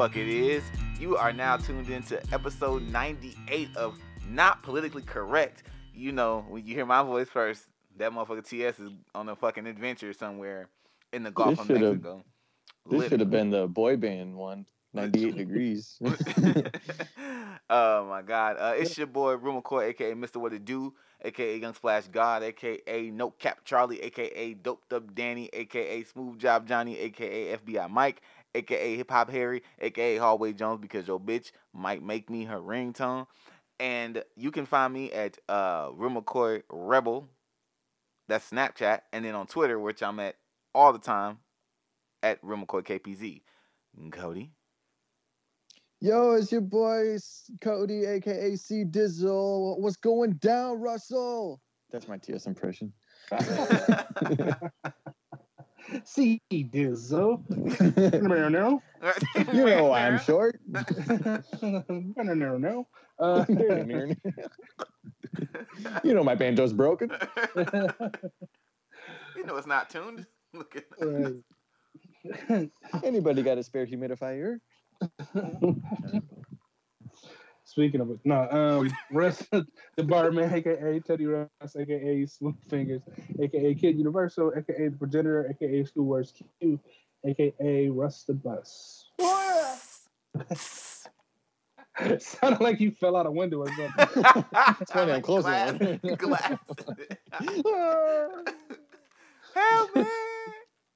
fuck it is. You are now tuned into episode 98 of Not Politically Correct. You know, when you hear my voice first, that motherfucker TS is on a fucking adventure somewhere in the Gulf This of Mexico. This should have been the boy band one. 98 degrees. oh my god. Uh, it's your boy Rumor Core, aka Mr. What It Do, aka Young Splash God, aka No Cap Charlie, aka Doped Up Danny, aka Smooth Job Johnny, aka FBI Mike, aka Hip Hop Harry, aka Hallway Jones, because your bitch might make me her ringtone. And you can find me at uh Rumor Core Rebel. That's Snapchat, and then on Twitter, which I'm at all the time, at Rumor Core KPZ. Cody. Yo, it's your boy Cody, aka C Dizzle. What's going down, Russell? That's my TS impression. See, Dizzle. No, no, you know why I'm short. no, no, no. Uh, you know my banjo's broken. you know it's not tuned. Look at uh, Anybody got a spare humidifier? Speaking of it, no, um, Russ, the barman, aka Teddy Russ, aka Smooth Fingers, aka Kid Universal, aka the progenitor, aka Schoolworks Q, aka Russ the Bus. Sounded like you fell out a window or something. It's funny, I'm closing glass, one. glass. Help me!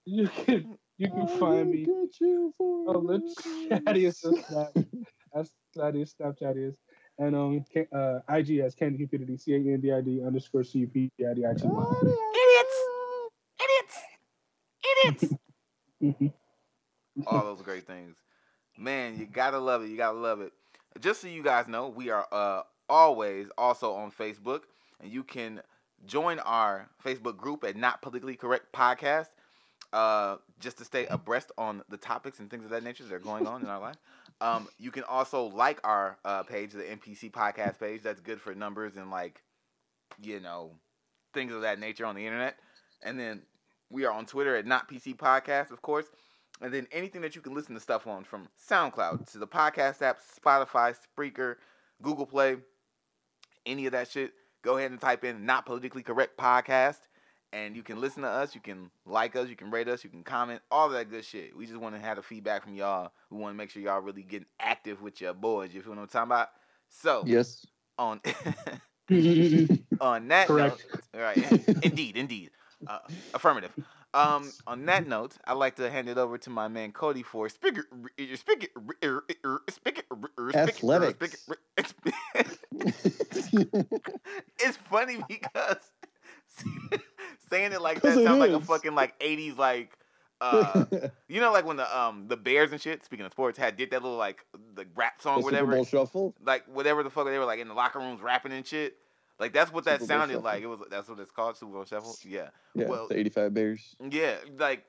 You can you can find me Get you for on the chattiest of snap. That's Snapchat is. And um, K- uh, IG as Candy Cupidity, C A N D I D underscore C U P I D I T Y. Idiots! Idiots! Idiots! All those great things. Man, you gotta love it. You gotta love it. Just so you guys know, we are uh, always also on Facebook, and you can join our Facebook group at Not Politically Correct Podcast, uh, just to stay abreast on the topics and things of that nature that are going on in our life. Um, you can also like our uh, page, the NPC Podcast page. That's good for numbers and like, you know, things of that nature on the internet. And then we are on Twitter at Not PC Podcast, of course. And then anything that you can listen to stuff on from SoundCloud to the podcast app, Spotify, Spreaker, Google Play, any of that shit, go ahead and type in Not Politically Correct Podcast. And you can listen to us, you can like us, you can rate us, you can comment, all that good shit. We just want to have the feedback from y'all. We want to make sure y'all really getting active with your boys. You feel what I'm talking about? So Yes. on on that Correct. note, right? Indeed, indeed, uh, affirmative. Um, on that note, I'd like to hand it over to my man Cody for spigot, spigot, spigot, Athletics. It's funny because saying it like that sounds like a fucking like '80s like. Uh, you know, like when the um the Bears and shit. Speaking of sports, had did that little like the rap song, the Super whatever Bowl shuffle. like whatever the fuck they were like in the locker rooms rapping and shit. Like that's what that Super sounded like. It was that's what it's called, Super Bowl Shuffle. Yeah, Yeah, Well- the 85 Bears. yeah, like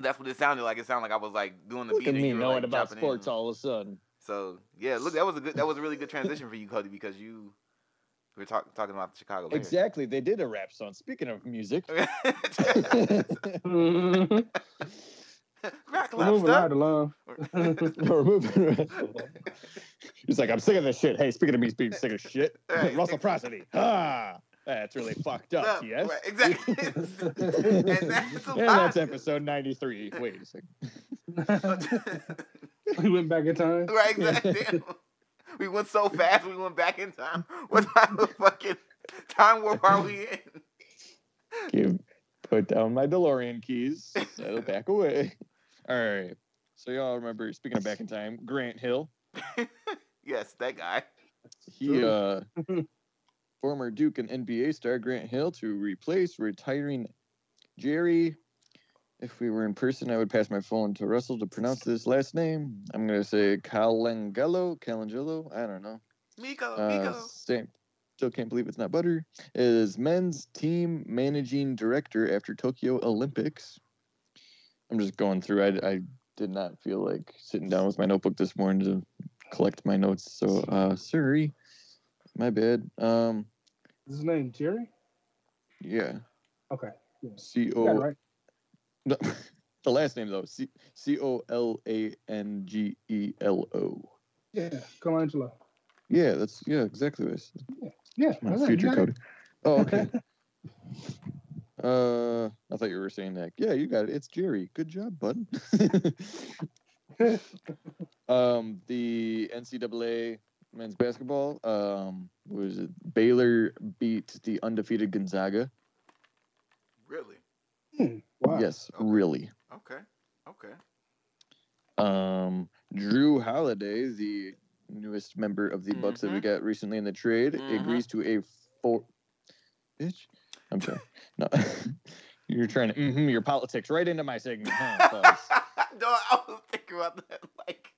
that's what it sounded like. It sounded like I was like doing the Look beat. at and me you were, knowing like, about sports in. all of a sudden. So yeah, look, that was a good, that was a really good transition for you, Cody, because you were talk, talking about the Chicago Bears. Exactly. They did a rap song. Speaking of music. Rock We're moving right along. We're moving. He's like, I'm sick of this shit. Hey, speaking of me being sick of shit, Right. Russell Prosody. Ah, that's really fucked up, Yeah, TS. right, exactly. and that's And that's episode 93. Wait a second. we went back in time. Right, exactly. Damn. We went so fast, we went back in time. What type of fucking time warp are we in? Give, put down my DeLorean keys. Settle back away. All right. So y'all remember, speaking of back in time, Grant Hill. yes, that guy. He uh former Duke and NBA star Grant Hill to replace retiring Jerry. If we were in person, I would pass my phone to Russell to pronounce this last name. I'm gonna say Calangello, Calangello. I don't know. Miko, Uh, Miko. same. Still can't believe it's not butter. Is men's team managing director after Tokyo Olympics. I'm just going through. I, I did not feel like sitting down with my notebook this morning to collect my notes. So uh sorry. My bad. Um Is his name Jerry? yeah. Okay. C You got right. No, The last name though, C C O L A N G E L O. Yeah, Colangelo. Yeah, that's yeah, exactly what I said. Yeah, My all right, future you got coder. Oh, okay. uh, I thought you were saying that. Yeah, you got it. It's Jerry. Good job, bud. um, the NCAA men's basketball. Um, was it Baylor beat the undefeated Gonzaga? Really? Hmm, wow. Yes, Okay. really. Okay. Okay. Um, Jrue Holiday, the newest member of the Bucks that we Mhm. got recently in the trade, Mhm. agrees to a four. Bitch, I'm sorry. No, you're trying to mm your politics right into my segment. Huh, Buzz? no, I was thinking about that. Like,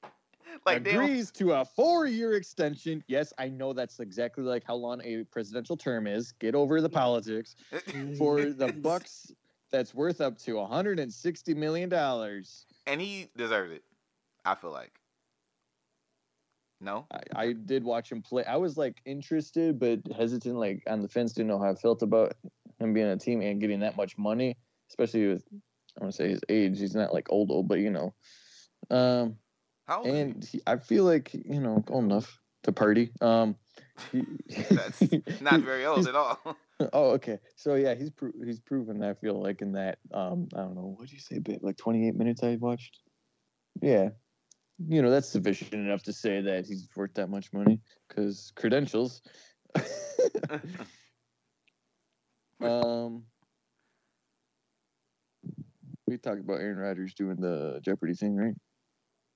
like agrees to a four-year extension. Yes, I know that's exactly like how long a presidential term is. Get over the politics for the Bucks. That's worth up to 160 million dollars. and he deserves it. I feel like. No. I, I did watch him play. I was like interested, but hesitant, like on the fence. Didn't know how I felt about him being a team and getting that much money, especially with I want to say his age. He's not like old old, but you know. Um, How and he, I feel like you know old enough to party. Um, he- That's not very old at all. Oh, okay. So yeah, he's pro- he's proven. I feel like in that. Um, I don't know. What did you say? Bit like 28 minutes I watched. Yeah, you know that's sufficient enough to say that he's worth that much money because credentials. um, we talked about Aaron Rodgers doing the Jeopardy thing, right?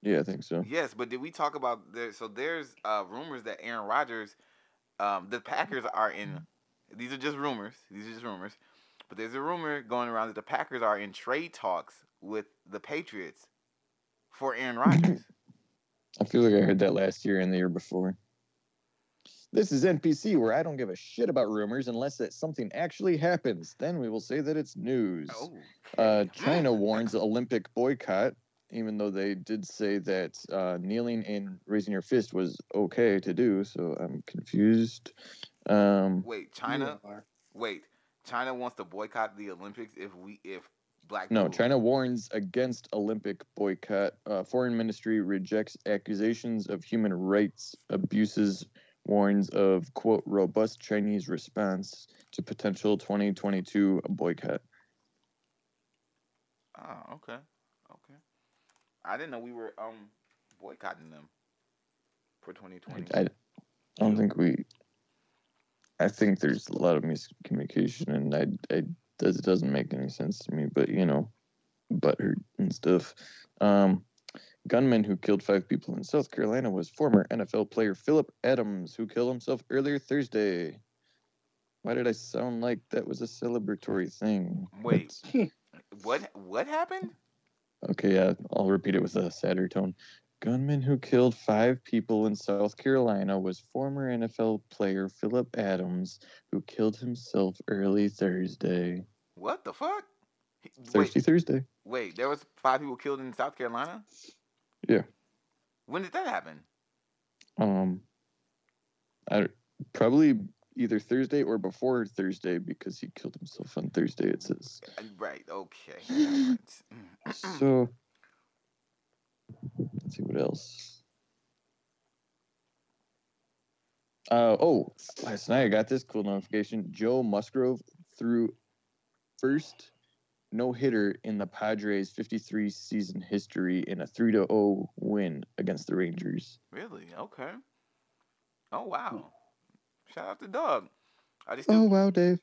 Yeah, I think so. yes, but did we talk about there? So there's uh, rumors that Aaron Rodgers, um, the Packers are in. These are just rumors. These are just rumors. But there's a rumor going around that the Packers are in trade talks with the Patriots for Aaron Rodgers. I feel like I heard that last year and the year before. This is NPC where I don't give a shit about rumors unless that something actually happens. Then we will say that it's news. oh. Uh, China warns Olympic boycott, even though they did say that uh, kneeling and raising your fist was okay to do. So I'm confused. Um, Wait, China. Wait, China wants to boycott the Olympics if we if black no, people- China warns against Olympic boycott. Uh, Foreign Ministry rejects accusations of human rights abuses. Warns of quote robust Chinese response to potential 2022 boycott. Oh, okay, okay. I didn't know we were um boycotting them for 2020. I, I don't think we. I think there's a lot of miscommunication, and I, I it doesn't make any sense to me. But you know, butthurt and stuff. Um, gunman who killed five people in South Carolina was former NFL player Philip Adams, who killed himself earlier Thursday. Why did I sound like that was a celebratory thing? Wait. what what happened? Okay, yeah, I'll repeat it with a sadder tone. Gunman who killed five people in South Carolina was former NFL player Philip Adams, who killed himself early Thursday. What the fuck? Thirsty Wait, Thursday. wait. There was five people killed in South Carolina. Yeah. When did that happen? Um, I probably either Thursday or before Thursday because he killed himself on Thursday. It says Uh, Right. Okay. So. Let's see what else. Uh, oh, last night I got this cool notification. Joe Musgrove threw first no hitter in the Padres 53 season history in a 3 to 0 win against the Rangers. really? Okay. Oh wow. Shout out to Doug. Are they still Oh, wow, Dave.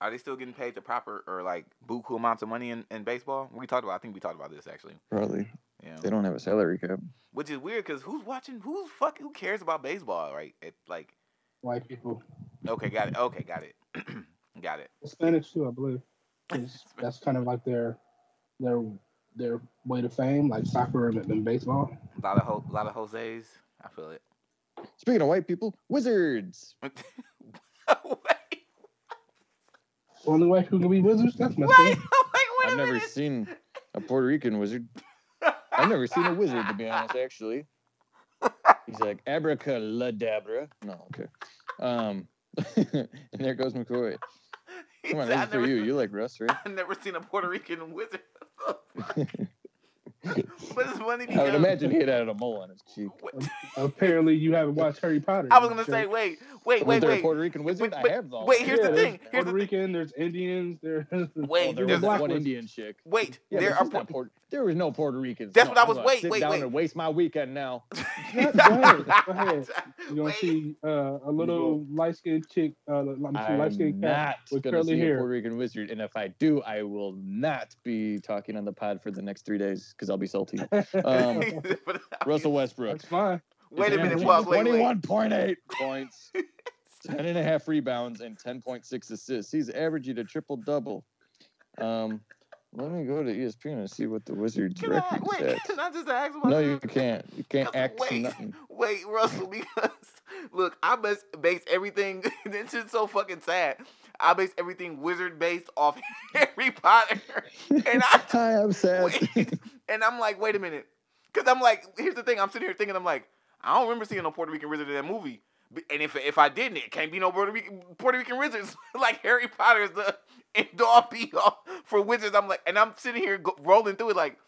are they still getting paid the proper or like buku amounts of money in, in baseball? We talked about. I think we talked about this actually. Probably. Yeah. They don't have a salary cap. Which is weird because who's watching? Who's fuck? Who cares about baseball? Right? It like White people. okay, got it. Okay, got it. got it. Spanish too, I believe. That's kind of like their their their way to fame, like soccer and, and baseball. A lot of ho- lot of Jose's. I feel it. Speaking of white people, wizards. Wait. Only white people can be wizards. That's my Wait. thing. Wait. Wait a I've never minute. seen a Puerto Rican wizard. I've never seen a wizard, to be honest, actually. He's like, abracadabra. No, okay. Um, and there goes McCoy. Come on, this is for you. You like Russ, right? I've never seen a Puerto Rican wizard. But it's funny I would imagine he had had a mole on his cheek. Apparently, you haven't watched Harry Potter. I was gonna say, wait, wait, wait, wait. Puerto Rican wizard? Wait, I have those. wait, here's Yeah, the thing. Here's Puerto the thing. Rican. There's Indians. There's Wait, Oh, there there's was black one ones. Indian chick. Wait, Yeah, there are. she's not Puerto- there was no Puerto Ricans. That's No, what I I'm was- gonna wait, sit wait, down wait. and waste my weekend now. Go ahead, go ahead. You're gonna see uh, a little light skinned chick, uh, light I'm skinned cat not with gonna curly see a hair. Puerto Rican wizard, and if I do, I will not be talking on the pod for the next three days because I'll be salty. Um, Russell Westbrook. That's fine. Wait a minute. Well, wait, wait. 21.8 points, 10 and a half rebounds, and 10.6 assists. He's averaging a triple double. Um, let me go to ESPN and see what the Wizards Can I, record wait, stats. can I just ask about No, you can't. You can't Because- act wait. nothing. Wait, Russell, because look, I must base everything. this is so fucking sad. I base everything wizard based off Harry Potter, and I, I am sad. wait, and I'm like, wait a minute, because I'm like, here's the thing. I'm sitting here thinking, I'm like, I don't remember seeing no Puerto Rican wizard in that movie. And if if I didn't, it can't be no Puerto Rican Puerto Rican wizards. like Harry Potter is the end all be all for wizards. I'm like, and I'm sitting here go, rolling through it like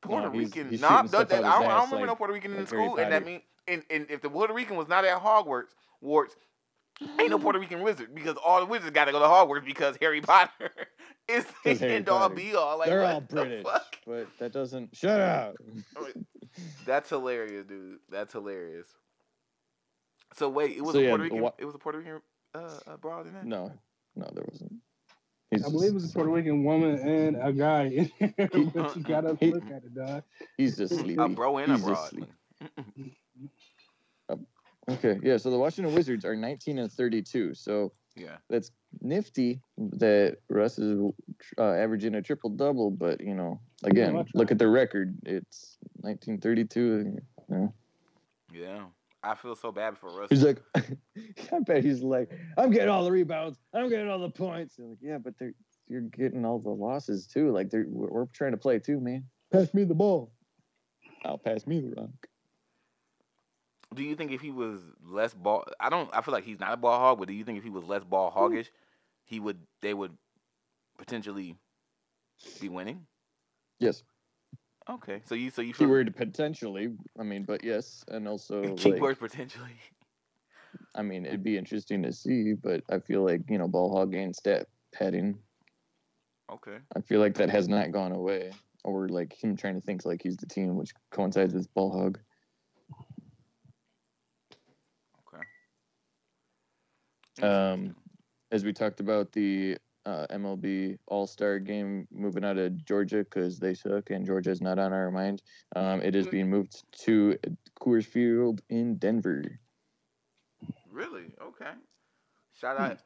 Puerto No, he's- Rican. he's no, I'm shooting done. stuff That, I don't, I don't remember like- no Puerto Rican in like school, Harry and that Potter. means and, and if the Puerto Rican was not at Hogwarts, Warts, ain't no Puerto Rican wizard because all the wizards got to go to Hogwarts because Harry Potter is the Harry end all Potter. be all. Like They're what all the British, fuck? but that doesn't. Shut up. That's hilarious, dude. That's hilarious. So wait, it was So, a yeah, Puerto Rican. wha- it was a Puerto Rican uh, uh, broad in that. No, no, there wasn't. He's I believe it was a Puerto Rican woman and a guy in there, but you gotta He- look at it, dog. He's just sleepy. A bro and a He's just broad. Sleepy. Okay, yeah. So the Washington Wizards are 19 and 32. So Yeah. that's nifty that Russ is uh, averaging a triple double. But you know, again, much, look at the record. It's 1932. You know. Yeah. I feel so bad for Russ. He's like, I bet he's like, I'm getting all the rebounds. I'm getting all the points. And like, yeah, but they're you're getting all the losses too. Like we're, we're trying to play too, man. Pass me the ball. I'll pass me the rock. Do you think if he was less ball, I don't. I feel like he's not a ball hog, but do you think if he was less ball hoggish, he would they would potentially be winning? Yes. Okay, so you so you feel Keyword potentially. I mean, but yes, and also like, keyword potentially. I mean, it'd be interesting to see, but I feel like you know, ball hog and stat padding. Okay, I feel like that has not gone away, or like him trying to think like he's the team, which coincides with ball hog. okay. Um, as we talked about the uh, MLB All Star game moving out of Georgia because they suck and Georgia is not on our mind. Um, it is being moved to Coors Field in Denver. Really? Okay. Shout out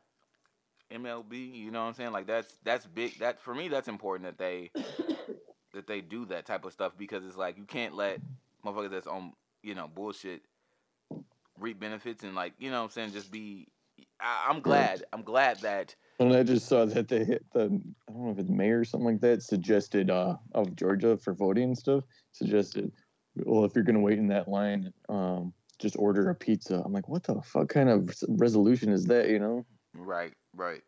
MLB. You know what I'm saying? Like that's that's big. That for me, that's important that they that they do that type of stuff because it's like you can't let motherfuckers that's on you know bullshit reap benefits and like you know what I'm saying just be. I, I'm glad. I'm glad that And I just saw that they hit the I don't know if it's mayor or something like that suggested uh of Georgia for voting and stuff suggested well if you're gonna wait in that line um just order a pizza. I'm like what the fuck kind of resolution is that you know? right, right.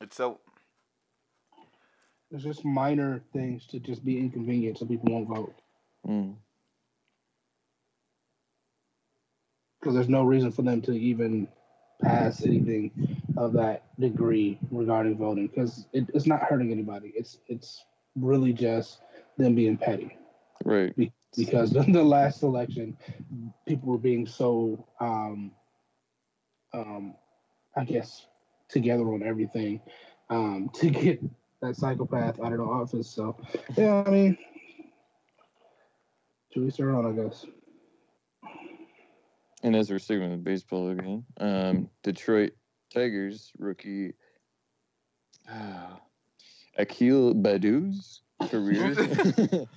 It's so It's just minor things to just be inconvenient so people won't vote. Mm. Because there's no reason for them to even pass anything of that degree regarding voting. Because it, it's not hurting anybody. It's it's really just them being petty. Right. because in the last election, people were being so, um, um, I guess, together on everything um, to get that psychopath out of the office. So, yeah, I mean, to each their own, I guess. And as we're sticking with baseball again, um, Detroit Tigers rookie uh, Akil Baddoo's career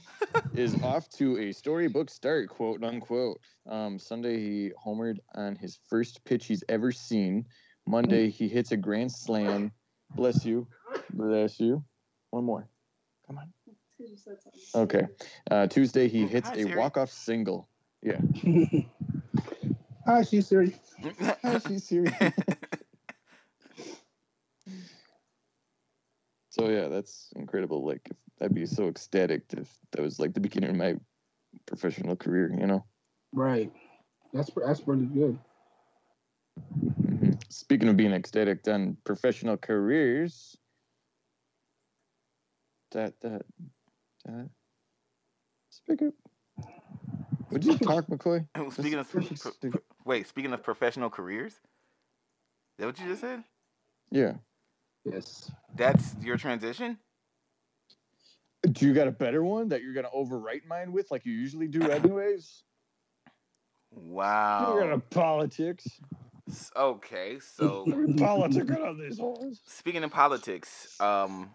is off to a storybook start, quote unquote. Um, Sunday he homered on his first pitch he's ever seen. Monday he hits a grand slam. Bless you, bless you. One more. Come on. Okay. Uh, Tuesday he hits a walk off single. Hi, she's Siri. Hi, she's serious. so yeah, that's incredible. Like if I'd be so ecstatic if that was like the beginning of my professional career. You know. Right. That's that's pretty good. Mhm. Speaking of being ecstatic on professional careers, that that that. Speak up. Would you talk, McCoy? speaking of pro- pro- wait, speaking of professional careers, is that what you just said? yeah. Yes. That's your transition. Do you got a better one that you're gonna overwrite mine with, like you usually do, anyways? Wow. You're gonna politics. Okay, so We're politicking on these hoes. speaking of politics, um,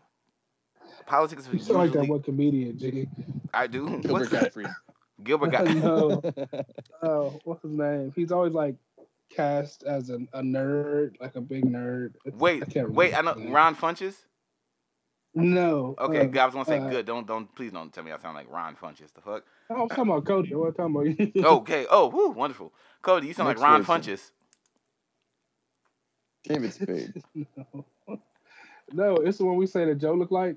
politics You is sound like that one comedian, Jiggy. I do. Gilbert What's that? Gottfried. Gilbert got no. Oh, what's his name? He's always like cast as a, a nerd, like a big nerd. It's- Wait, I wait. I know remember his name. Ron Funches. No. Okay, uh, I was gonna say uh, good. Don't don't please don't tell me I sound like Ron Funches. The fuck. I was talking about Cody. What I'm talking about? Okay. Oh, whoo, wonderful. Cody, you sound Next like Ron person. Funches. David Spade. no. no, it's the one we say that Joe looked like.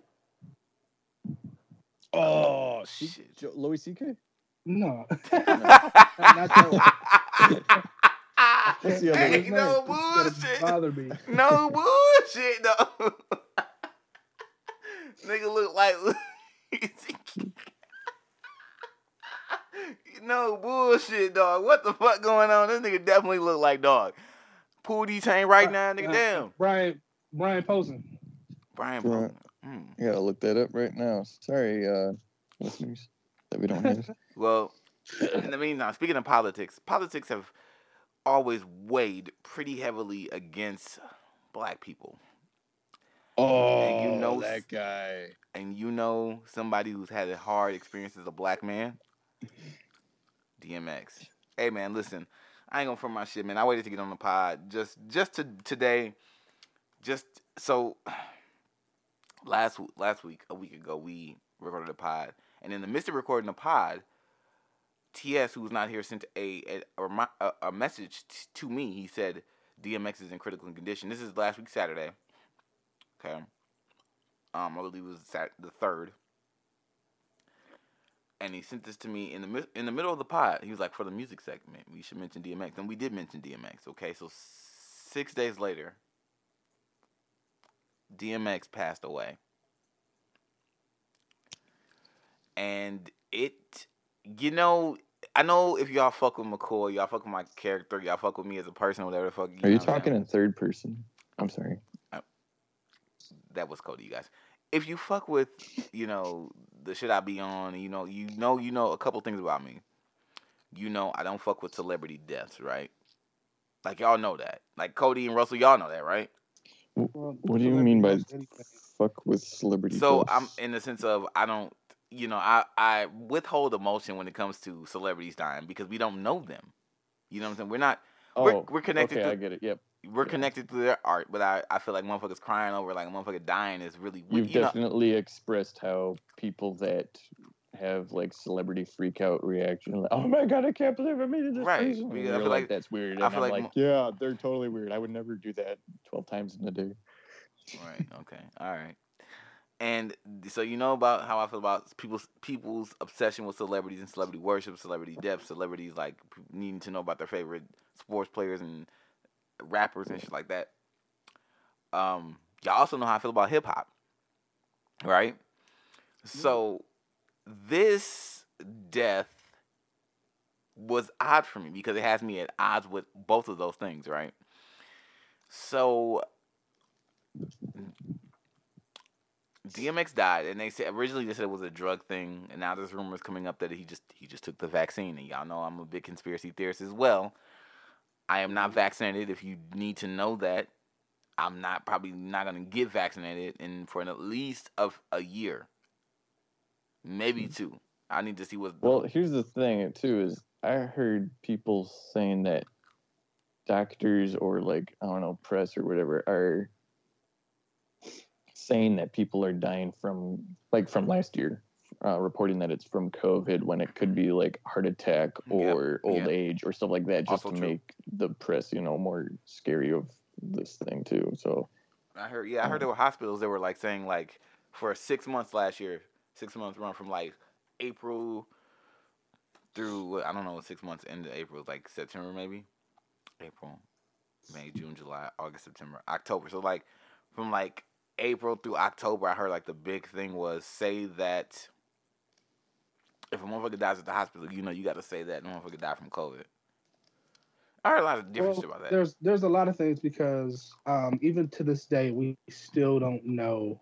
Oh, shit. shit. Joe, Louis C.K. No. What's the other Ain't no It's bullshit. Bother me. No bullshit, though. Nigga look like. no bullshit, dog. What the fuck going on? This nigga definitely look like dog. Pull these chain right now, nigga. Uh, Damn. Brian Brian Posehn. Brian. Right. Bro- Mm. I gotta look that up right now. Sorry, uh, listeners, that we don't have. Well, in the meantime, speaking of politics, politics have always weighed pretty heavily against black people. Oh, you know- that guy. And you know somebody who's had a hard experience as a black man? DMX. Hey man, listen, I ain't gonna front my shit, man. I waited to get on the pod just just to today, just so last last week, a week ago, we recorded a pod, and in the midst of recording the pod, TS, who's not here, sent a a, a, a, a message t- to me. He said DMX is in critical condition. This is last week Saturday. Okay. Um, I believe it was Sat- the third. And he sent this to me in the mi- in the middle of the pod. He was like, "For the music segment, we should mention DMX," and we did mention DMX. Okay, so six days later, DMX passed away, and it, you know, I know if y'all fuck with McCoy, y'all fuck with my character, y'all fuck with me as a person, whatever the fuck. Are you what I'm talking saying? in third person? I'm sorry. Uh, that was Cody, you guys. If you fuck with, you know, the shit I be on, you know, you know, you know a couple things about me. You know, I don't fuck with celebrity deaths, right? Like y'all know that. Like Cody and Russell, y'all know that, right? What do you mean by fuck with celebrity? So deaths? I'm in the sense of I don't, you know, I I withhold emotion when it comes to celebrities dying because we don't know them. You know what I'm saying? We're not. oh, we're, we're connected. okay, to, I get it. Yep. we're yeah. connected to their art, but I, I feel like motherfuckers crying over like motherfucker dying is really. You've you know, definitely expressed how people that have like celebrity freak out reaction. Like, oh my god, I can't believe I made it this Right, person," I feel like, like- that's weird. I And feel I'm like like, yeah, they're totally weird. I would never do that twelve times in a day. Right. Okay. All right. And so you know about how I feel about people's people's obsession with celebrities and celebrity worship, celebrity depth, celebrities like needing to know about their favorite sports players and rappers and shit like that. Um, y'all also know how I feel about hip hop, right? So this death was odd for me because it has me at odds with both of those things, right? So DMX died, and they said originally they said it was a drug thing, and now there's rumors coming up that he just he just took the vaccine. And y'all know I'm a big conspiracy theorist as well. I am not mm-hmm. vaccinated. If you need to know that, I'm not probably not gonna get vaccinated, and for at least of a year, maybe mm-hmm. two. I need to see what's Well, here's the thing too is I heard people saying that doctors or like I don't know press or whatever are saying that people are dying from like from last year, uh, reporting that it's from COVID when it could be like heart attack Yep, or old yep. age or stuff like that, just to true. make the press you know more scary of this thing too. So I heard, yeah, I heard there were hospitals that were like saying like for six months last year, Six months run from like April through I don't know six months into April, like September maybe, April, May, June, July, August, September, October. So like from like April through October, I heard like the big thing was say that if a motherfucker dies at the hospital, you know you got to say that no motherfucker died from COVID. I heard a lot of different Well, shit about that. There's there's a lot of things because um, even to this day we still don't know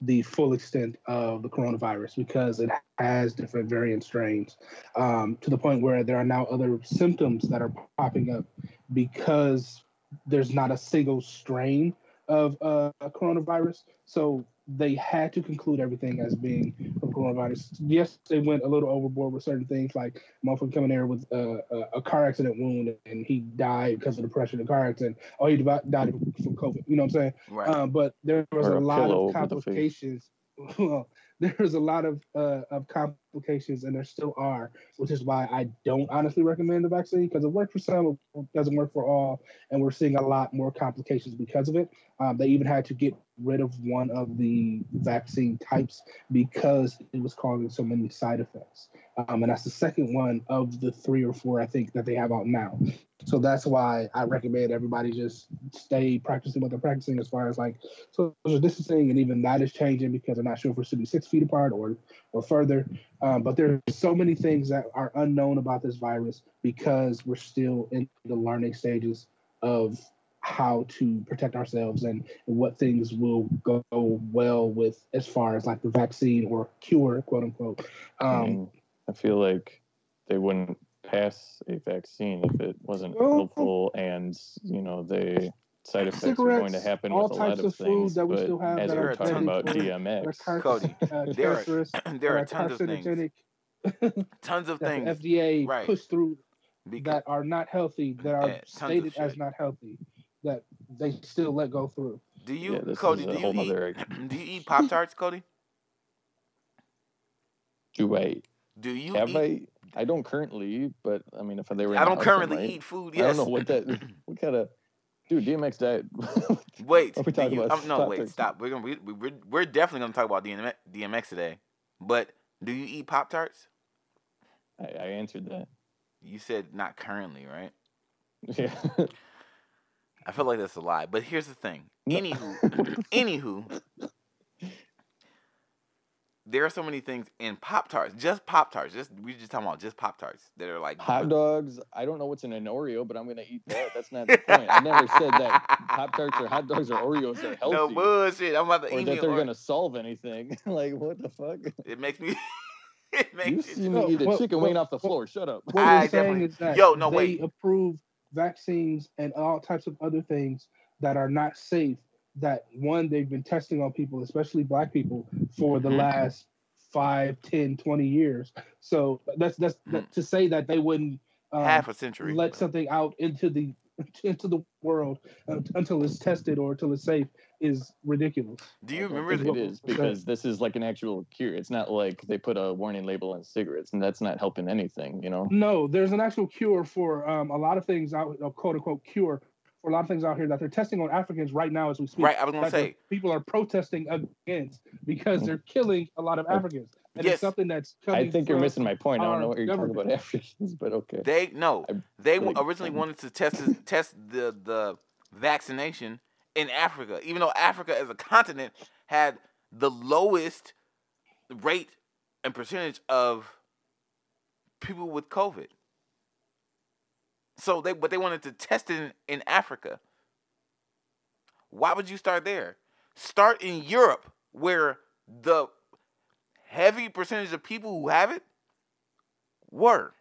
the full extent of the coronavirus because it has different variant strains um, to the point where there are now other symptoms that are popping up because there's not a single strain of uh, coronavirus. So they had to conclude everything as being from coronavirus. Yes, they went a little overboard with certain things, like motherfucker coming there with uh, a, a car accident wound and he died because of the pressure of the car accident. Oh, he died from COVID. You know what I'm saying? right. Um, but there was a a lot of a complications. well, there was a lot of uh, of complications, and there still are, which is why I don't honestly recommend the vaccine because it worked for some, it doesn't work for all, and we're seeing a lot more complications because of it. Um, they even had to get rid of one of the vaccine types because it was causing so many side effects, um, and that's the second one of the three or four I think that they have out now. So that's why I recommend everybody just stay practicing what they're practicing as far as like social distancing, and even that is changing because they're not sure if we're sitting six feet apart or or further. Um, but there's so many things that are unknown about this virus because we're still in the learning stages of how to protect ourselves and, what things will go well with as far as like the vaccine or cure, quote unquote. I Um, mean, I feel like they wouldn't pass a vaccine if it wasn't helpful and you know the side effects are going to happen all with a lot types of of food things. that we but still have as that we're are talking about for- they're DMX, car- Cody, uh, there are- there are tons of things, tons of things. FDA Right. pushed through Because that are not healthy, that are Yeah, stated as not healthy, that they still let go through. do you, Yeah, Cody? Do you eat? Do you eat Pop Tarts, Cody? do I Do you have eat? I? I don't currently, but I mean, if they were, in I don't currently might. eat food. Yes. I don't know what that. What kind of dude DMX died? Wait, Are we talking you, about um, no, wait, stop. We're gonna we, we, we're we're definitely gonna talk about DMX, DMX today. But do you eat Pop Tarts? I, I answered that. You said not currently, right? Yeah. I feel like that's a lie. But here's the thing. Anywho, anywho, there are so many things in Pop Tarts, just Pop Tarts. Just we just talking about just Pop Tarts that are like Hot dogs. I don't know what's in an Oreo, but I'm gonna eat that. That's not the point. I never said that Pop Tarts or hot dogs or Oreos are healthy, No bullshit. I'm about to or eat that me. they're Or, gonna solve anything. like what the fuck? it makes me. it makes You see me eat a chicken wing off the well, floor. Shut up. What I we're saying is that Yo, no, they wait. approve vaccines and all types of other things that are not safe. That one, they've been testing on people, especially black people, for the Mhm. last five, 10, 20 years. So that's that's that, to say that they wouldn't um, Half a century. let something out into the into the world uh, until it's tested or until it's safe is ridiculous. Do you remember? it is because this is like an actual cure. It's not like they put a warning label on cigarettes, and that's not helping anything. You know. No, there's an actual cure for um, a lot of things out, a quote unquote cure for a lot of things out here that they're testing on Africans right now as we speak. right, I was gonna say. people are protesting against because they're killing a lot of Africans, and Yes. it's something that's coming. I think you're missing my point. I don't know what you're talking about Africans, but okay. They no, I they like- originally wanted to test test the the vaccination in Africa, even though Africa as a continent had the lowest rate and percentage of people with COVID. So they but they wanted to test it in, in Africa. Why would you start there? Start in Europe where the heavy percentage of people who have it were.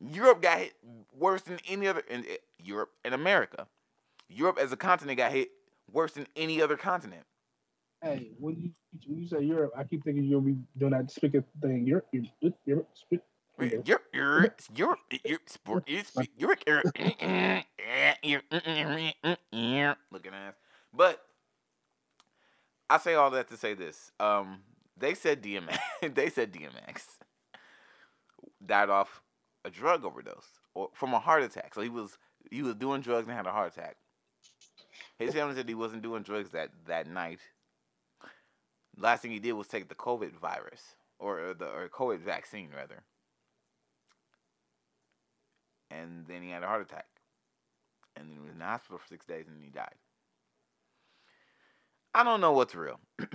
Europe got hit worse than any other in eh, Europe and America. Europe as a continent got hit worse than any other continent. Hey, when you when you say Europe, I keep thinking you'll be doing that speaking thing. Europe, Europe, Europe. Europe, sport, Europe, Europe, Europe, looking ass. But I say all that to say this. Um, they said DMX. they said DMX died off a drug overdose or from a heart attack. So he was he was doing drugs and had a heart attack. His family said he wasn't doing drugs that that night. Last thing he did was take the COVID virus or the or COVID vaccine rather, and then he had a heart attack, and then he was in the hospital for six days, and then he died. I don't know what's real.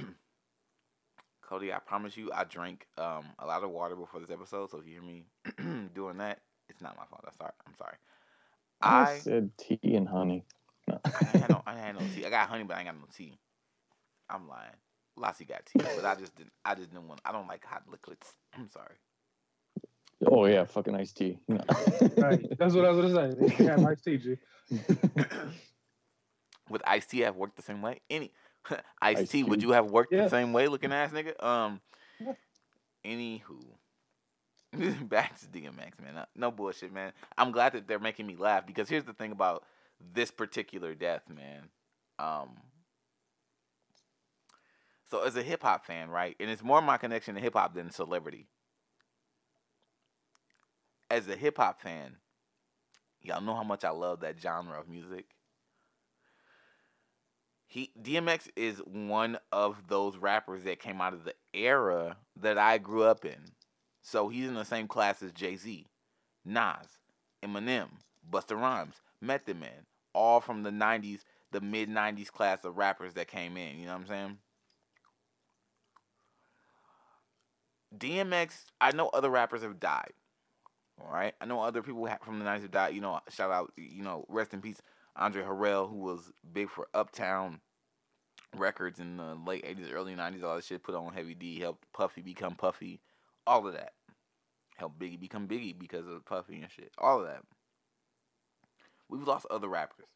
Cody, I promise you, I drank um, a lot of water before this episode. So if you hear me doing that, it's not my fault. I'm sorry. I'm sorry. I, I said tea and honey. No. I had no, I had no tea. I got honey, but I ain't got no tea. I'm lying. Lassie got tea, but I just didn't. I just didn't want. I don't like hot liquids. I'm sorry. Oh yeah, fucking iced tea. No. Right. That's what I was gonna say. They have nice tea, G. Would iced tea have worked the same way? Any iced Ice tea? Would you have worked Yeah. the same way, looking ass nigga? Um. Yeah. Anywho, back to DMX, man. Uh, No bullshit, man. I'm glad that they're making me laugh because here's the thing about this particular death, man. Um. So as a hip hop fan, right, and it's more my connection to hip hop than celebrity. As a hip hop fan, y'all know how much I love that genre of music. He DMX is one of those rappers that came out of the era that I grew up in. So he's in the same class as Jay Z, Nas, Eminem, Busta Rhymes, Method Man, all from the '90s, the mid '90s class of rappers that came in. You know what I'm saying? DMX, I know other rappers have died. All right, I know other people from the '90s have died. You know, shout out, you know, rest in peace, Andre Harrell, who was big for Uptown Records in the late '80s, early '90s. All that shit put on Heavy D, helped Puffy become Puffy, all of that. Helped Biggie become Biggie because of Puffy and shit. All of that. We've lost other rappers.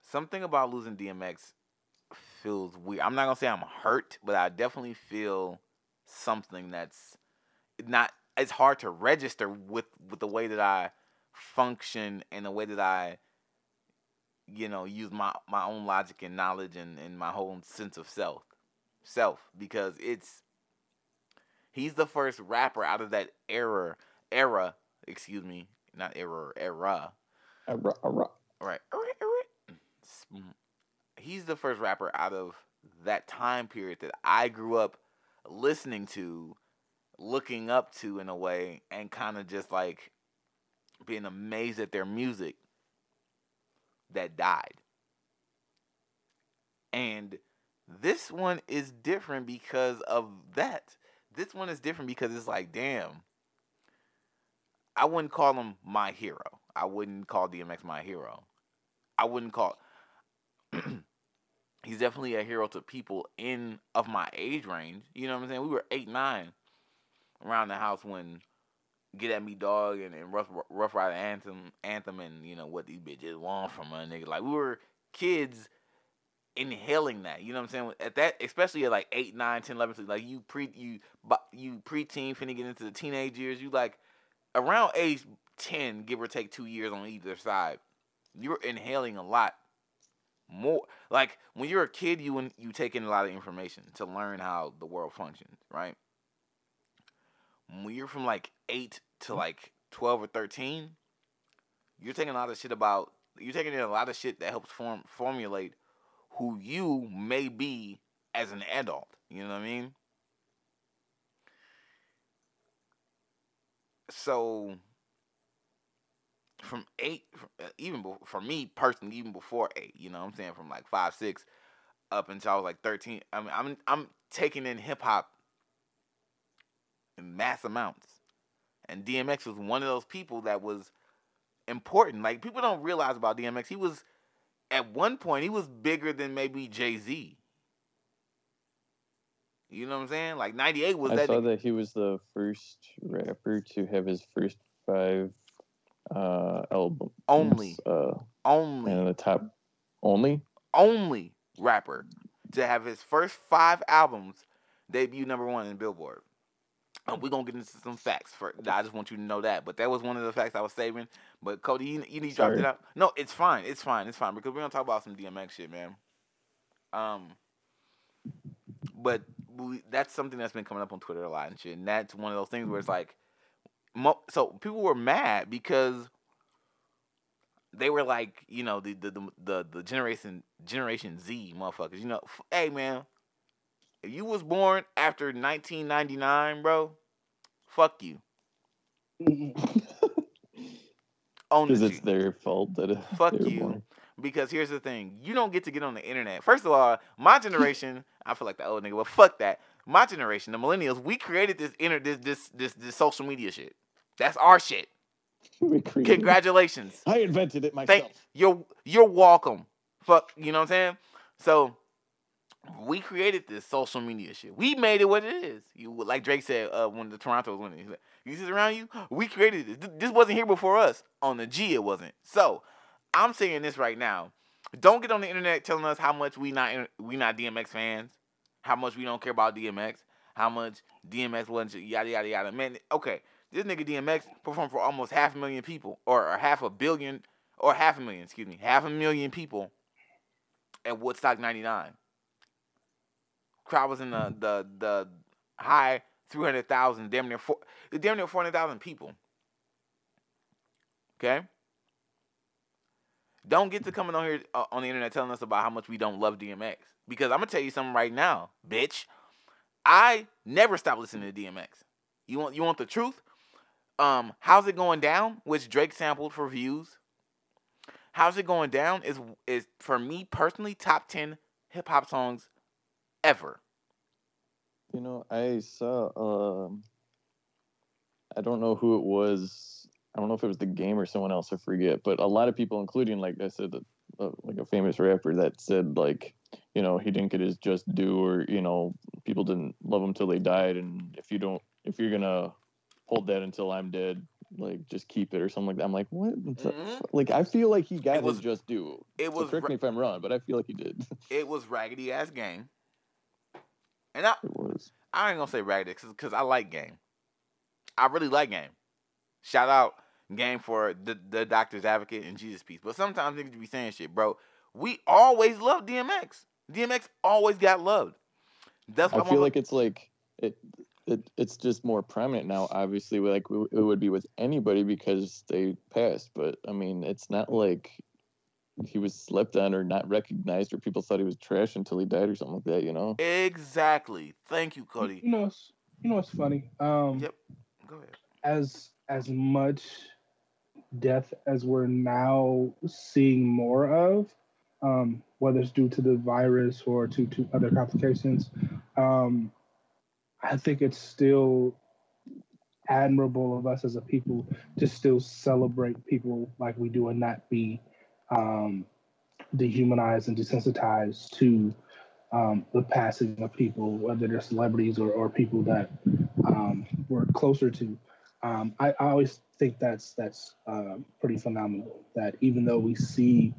Something about losing DMX feels weird. I'm not gonna say I'm hurt, but I definitely feel something that's not. It's hard to register with with the way that I function and the way that I, you know, use my my own logic and knowledge and and my whole sense of self, self because it's. He's the first rapper out of that era era. Excuse me, not era era. Arra. Right. He's the first rapper out of that time period that I grew up listening to, looking up to in a way, and kind of just like being amazed at their music that died. And this one is different because of that. This one is different because it's like, damn, I wouldn't call him my hero. I wouldn't call DMX my hero. I wouldn't call. he's definitely a hero to people in of my age range. You know what I'm saying? We were eight, nine around the house when Get at Me Dog and, and Rough Rough Rider Anthem Anthem and you know what these bitches want from a nigga. Like we were kids inhaling that. You know what I'm saying? At that, especially at like 8, 9, 10, 11, like you pre you you preteen finna get into the teenage years. You like around age 10, give or take two years on either side. You're inhaling a lot more. Like when you're a kid, you you take in a lot of information to learn how the world functions, right? When you're from like eight to like twelve or thirteen, you're taking a lot of shit about. You're taking in a lot of shit that helps form formulate who you may be as an adult. You know what I mean? So from eight, uh, even be- for me personally, even before eight, you know, what I'm saying from like five, six, up until I was like thirteen. I mean, I'm I'm taking in hip hop in mass amounts, and DMX was one of those people that was important. Like people don't realize about DMX, he was at one point he was bigger than maybe Jay Z. You know what I'm saying? Like '98 was I that. saw nigga- that he was the first rapper to have his first five uh albums Only. uh only and the top only. only rapper to have his first five albums debut number one in Billboard. Um, we're gonna get into some facts. For I just want you to know that. But that was one of the facts I was saving. But Cody, you, you need to drop it out. No, it's fine. It's fine. It's fine because we're gonna talk about some DMX shit, man. Um, but we, that's something that's been coming up on Twitter a lot and shit. And that's one of those things where it's like, mo- so people were mad because they were like, you know, the the the the, the generation Generation Z motherfuckers. You know, f- hey man, if you was born after 1999, bro, fuck you. Because it's their fault that uh, Fuck you. born. Because here's the thing, you don't get to get on the internet. First of all, my generation, I feel like the old nigga, but fuck that. My generation, the millennials, we created this inner this this this, this social media shit. That's our shit. Congratulations. I invented it myself. Thank you're you're welcome. Fuck, you know what I'm saying? So we created this social media shit. We made it what it is. You like Drake said uh, when the Toronto was winning. Like, "You see around you? We created this. This wasn't here before us. On the G, it wasn't. So I'm saying this right now. Don't get on the internet telling us how much we not we not DMX fans, how much we don't care about DMX, how much DMX wasn't yada yada yada. Man, okay, this nigga DMX performed for almost half a million people, or, or half a billion, or half a million, excuse me, half a million people at Woodstock '99. Crowd was in the the the high three hundred thousand, damn near four, damn near four hundred thousand people. Okay. Don't get to coming on here uh, on the internet telling us about how much we don't love DMX because I'm gonna tell you something right now, bitch. I never stopped listening to DMX. You want you want the truth? Um, how's it going down? Which Drake sampled for views. How's it going down? Is is for me personally top ten hip hop songs ever. You know, I saw. Um, I don't know who it was. I don't know if it was the game or someone else. I forget. But a lot of people, including like I said, uh, like a famous rapper that said like, you know, he didn't get his just due, or you know, people didn't love him till they died, and if you don't, if you're gonna hold that until I'm dead, like just keep it or something like that. I'm like, what? Mhm. Like I feel like he got It was- his just due. It So was correct ra- me if I'm wrong, but I feel like he did. it was raggedy ass game. And I. I ain't gonna say raggedy because I like game. I really like game. Shout out game for the the Doctor's Advocate and Jesus Piece. But sometimes niggas be saying shit, bro. We always love DMX. DMX always got loved. That's I what feel like it's like it, it it's just more prominent now. Obviously, like it would be with anybody because they passed. But I mean, it's not like he was slept on or not recognized or people thought he was trash until he died or something like that. You know? exactly. Thank you, Cody. You know, it's, you know what's funny? Um, Yep. Go ahead. as as much death as we're now seeing more of, um, whether it's due to the virus or to, to other complications, um, I think it's still admirable of us as a people to still celebrate people like we do and not be um, dehumanized and desensitized to um, the passing of people, whether they're celebrities or, or people that um, we're closer to. Um, I, I always think that's that's uh, pretty phenomenal. That even though we see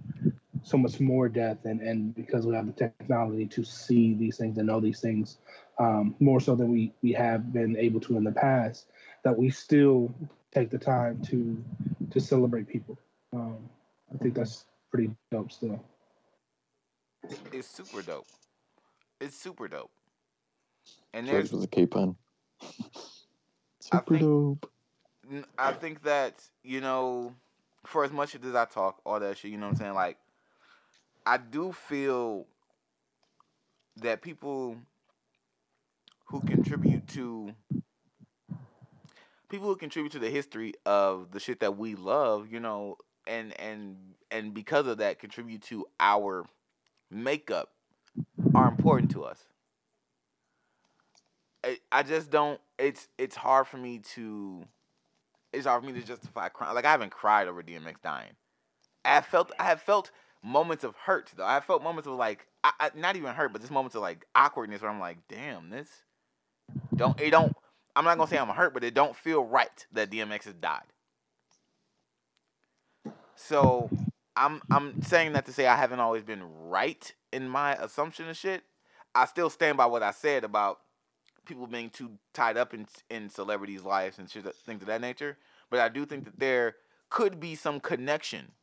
so much more death, and, and because we have the technology to see these things and know these things um, more so than we we have been able to in the past, that we still take the time to to celebrate people. Um, I think that's pretty dope still. It's super dope. It's super dope. And George there's was a capon. Super think- dope. I think that you know, for as much as I talk all that shit, you know what I'm saying. Like, I do feel that people who contribute to people who contribute to the history of the shit that we love, you know, and and and because of that, contribute to our makeup are important to us. I, I just don't. It's it's hard for me to. It's hard for me to justify crying. Like I haven't cried over DMX dying. I have felt. I have felt moments of hurt though. I have felt moments of like, I, I, not even hurt, but just moments of like awkwardness where I'm like, damn, this don't. It don't. I'm not gonna say I'm hurt, but it don't feel right that DMX has died. So I'm I'm saying that to say I haven't always been right in my assumption of shit. I still stand by what I said about people being too tied up in in celebrities' lives and shit, things of that nature. But I do think that there could be some connection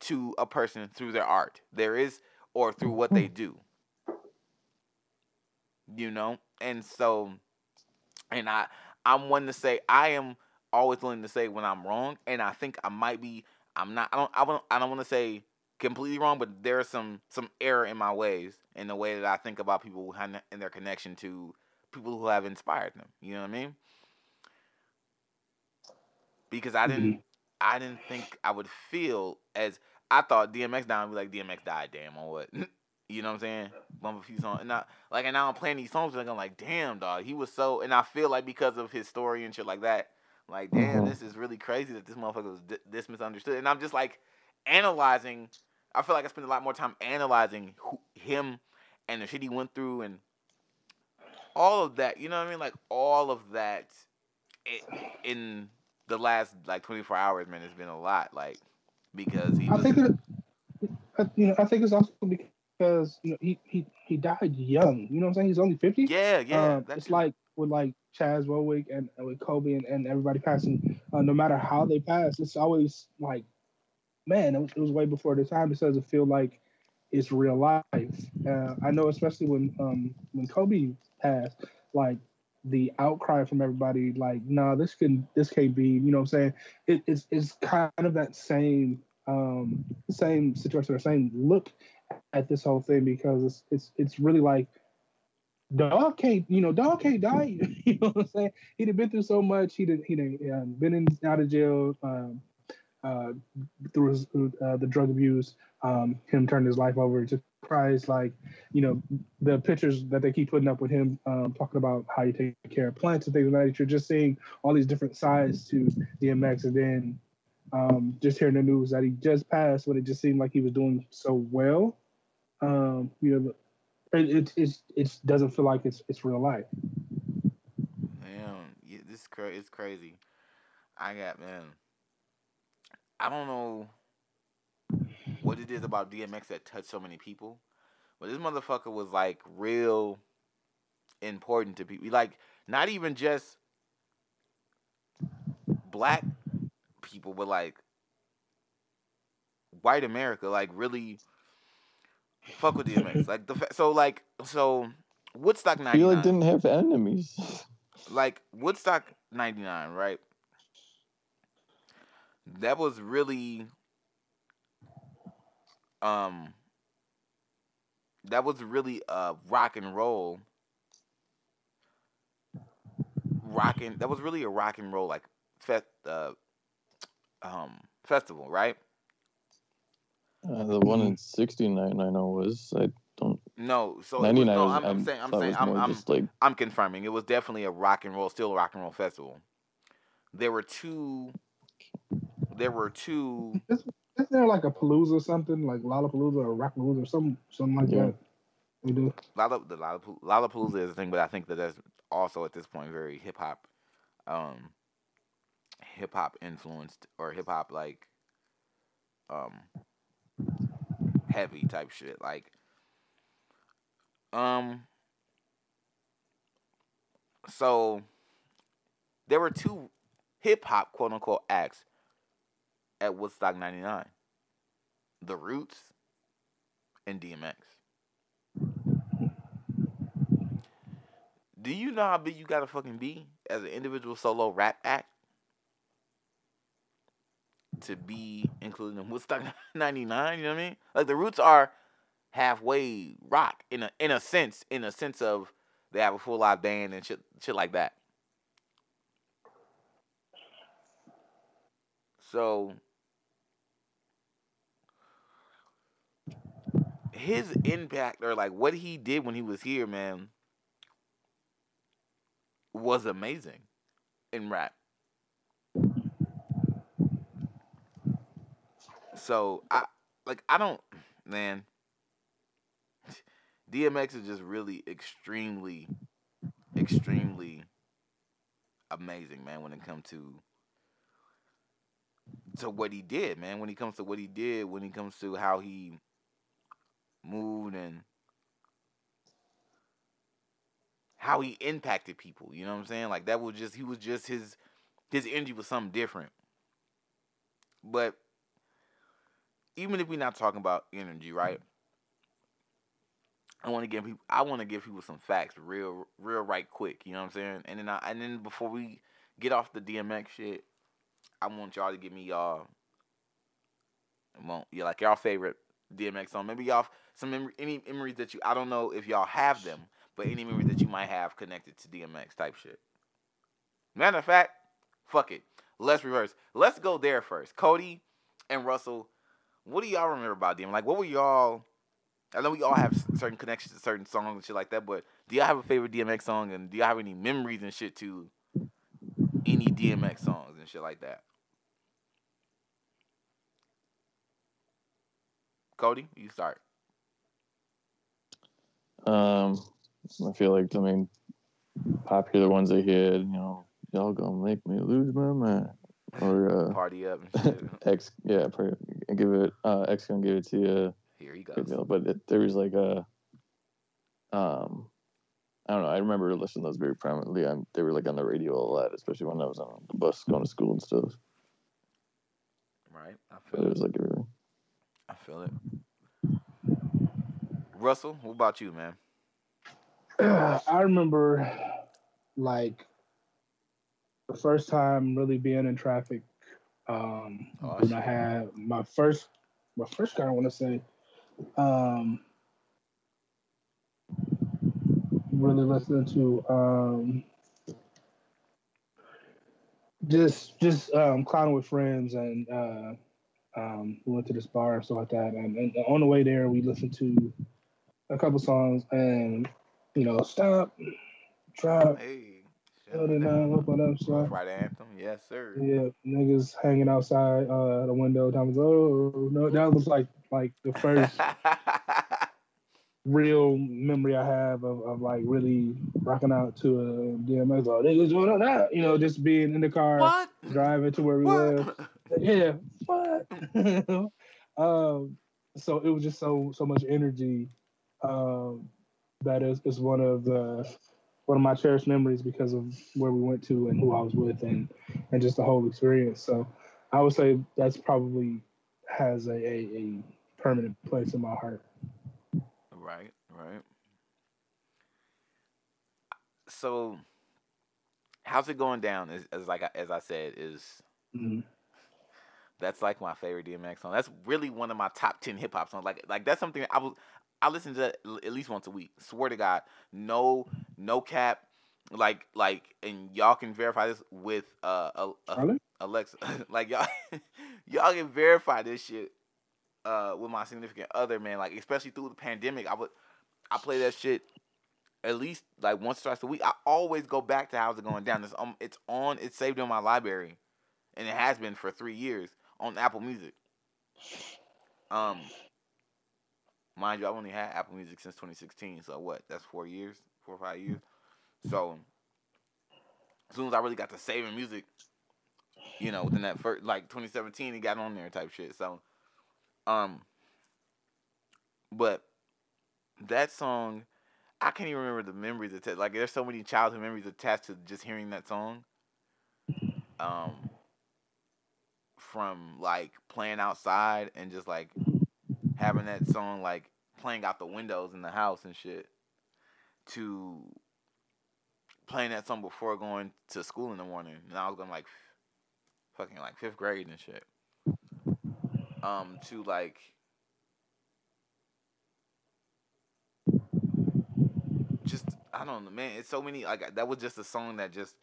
to a person through their art. There is, or through what they do. You know, and so, and I I'm one to say I am always willing to say when I'm wrong, and I think I might be I'm not. I don't. I don't. I don't want to say completely wrong, but there's some some error in my ways in the way that I think about people and their connection to people who have inspired them. You know what I mean? Because I didn't. Mm-hmm. I didn't think I would feel as I thought DMX down be like DMX died. Damn on what? You know what I'm saying? Bump a few songs, and I, like, and now I'm playing these songs, and I'm like, damn, dog, he was so, and I feel like because of his story and shit like that, like, damn, mm-hmm. this is really crazy that this motherfucker was this misunderstood, and I'm just like analyzing. I feel like I spend a lot more time analyzing who, him and the shit he went through, and all of that. You know what I mean? Like all of that in the last like 24 hours, man, it's been a lot. Like because he. Was, think that, you know, I think it's also because because you know he he he died young. You know what I'm saying? He's only fifty. Yeah, yeah. Um, it's like with like Chaz Warwick and, and with Kobe and, and everybody passing. Uh, no matter how they pass, it's always like, man, it was, it was way before the time. It doesn't feel like it's real life. Uh, I know, especially when um when Kobe passed, like the outcry from everybody, like, nah, this can this can't be. You know what I'm saying? It, it's it's kind of that same um same situation or same look at this whole thing because it's it's it's really like dog can't you know dog can't die. You know what i'm saying? He'd have been through so much. He'd have, he'd have um, been in out of jail um, uh, through his, uh, the drug abuse um, him turning his life over to christ. Like you know the pictures that they keep putting up with him um, talking about how you take care of plants and things like that you're just seeing all these different sides to dmx and then um, just hearing the news that he just passed when it just seemed like he was doing so well um, you know, it, it it doesn't feel like it's it's real life. Man, yeah, this cra- it's crazy. I got man. I don't know what it is about DMX that touched so many people, but this motherfucker was like real important to people. Like not even just black people, but like white America. Like really Fuck with DMX. like the so like so Woodstock ninety nine. Feel like didn't have enemies. Like Woodstock ninety nine, right? That was really um that was really a rock and roll rocking that was really a rock and roll like fest uh, um festival, right? Uh, the one in '69 I know was I don't. No, so 99 was, no, I'm, I'm, saying I'm saying I'm I'm, like... I'm confirming it was definitely a rock and roll, still a rock and roll festival. There were two. There were two. Isn't there like a palooza or something like Lollapalooza or Rockpalooza or some something like yeah. that? We do. Lolla, the Lollapalooza, Lollapalooza is a thing, but I think that that's also at this point very hip hop, um, hip hop influenced or hip hop like, um, heavy type shit. Like, um, so there were two hip hop quote unquote acts at Woodstock '99: The Roots and DMX. Do you know how big you gotta fucking be as an individual solo rap act to be included in Woodstock '99. You know what I mean? Like the Roots are halfway rock in a in a sense, in a sense of they have a full live band and shit shit like that. So his impact or like what he did when he was here, man, was amazing in rap. So I like I don't man. DMX is just really extremely, extremely amazing, man, when it comes to to what he did, man. When he comes to what he did, when he comes to how he moved and how he impacted people. You know what I'm saying? Like that was just he was just his his energy was something different. But even if we're not talking about energy, right? I want to give people I want to give people some facts real real right quick, you know what I'm saying? And then I, and then before we get off the DMX shit, I want y'all to give me y'all Well, yeah, like y'all favorite DMX song. Maybe y'all some mem- any memories that you I don't know if y'all have them, but any memories that you might have connected to DMX type shit. Matter of fact, fuck it. Let's reverse. Let's go there first. Cody and Russell, what do y'all remember about DMX? Like, what were y'all? I know we all have certain connections to certain songs and shit like that, but do y'all have a favorite DMX song and do y'all have any memories and shit to any DMX songs and shit like that? Cody, you start. Um, I feel like the main popular ones I had, you know, y'all gonna make me lose my mind, or uh, Party up and shit. X, yeah, probably give it. Uh, X gonna give it to you. Here he Good goes. deal. But it, there was like a, um, I don't know. I remember listening to those very prominently on. They were like on the radio a lot, especially when I was on the bus going to school and stuff. Right. I feel it it. was like everything. I feel it. Russell, what about you, man? I remember like the first time really being in traffic. Um, Oh, when I had my first, my first car, I want to say, um, really listening to um, just just um, clowning with friends and uh, um, we went to this bar and stuff like that. And, and on the way there, we listened to a couple songs and you know, stop, drop, Hey. Held it down, up on up, Rider anthem, yes sir. yeah, niggas hanging outside uh the window. Time was oh no, that was like like the first real memory I have of, of like really rocking out to a DMX. Oh, niggas doing all that, you know, just being in the car, what? driving to where we live. What? Yeah, what? um, so it was just so so much energy. Um, that is is one of the one of my cherished memories because of where we went to and who I was with and and just the whole experience. So I would say that's probably has a, a, a permanent place in my heart. Right, right. So, how's it going down? As, as like I- as I said, is Mhm. that's like my favorite DMX song. That's really one of my top ten hip hop songs. Like like that's something I was I listen to that at least once a week. Swear to God, no no cap. Like like and y'all can verify this with uh, uh, Alexa. like y'all y'all can verify this shit uh with my significant other, man. Like especially through the pandemic, I would I play that shit at least like once or twice a week. I always go back to how's it going down. It's um it's on it's saved in my library. And it has been for three years on Apple Music. Um mind you, I've only had Apple Music since twenty sixteen, so what? That's four years, four or five years. So as soon as I really got to saving music, you know, within that first like 2017, it got on there type shit. So, um, but that song, I can't even remember the memories attached. Like, there's so many childhood memories attached to just hearing that song. Um, from like playing outside and just like having that song like playing out the windows in the house and shit to playing that song before going to school in the morning. And I was going like fucking like fifth grade and shit. Um, to like just I don't know, man. It's so many like that was just a song that just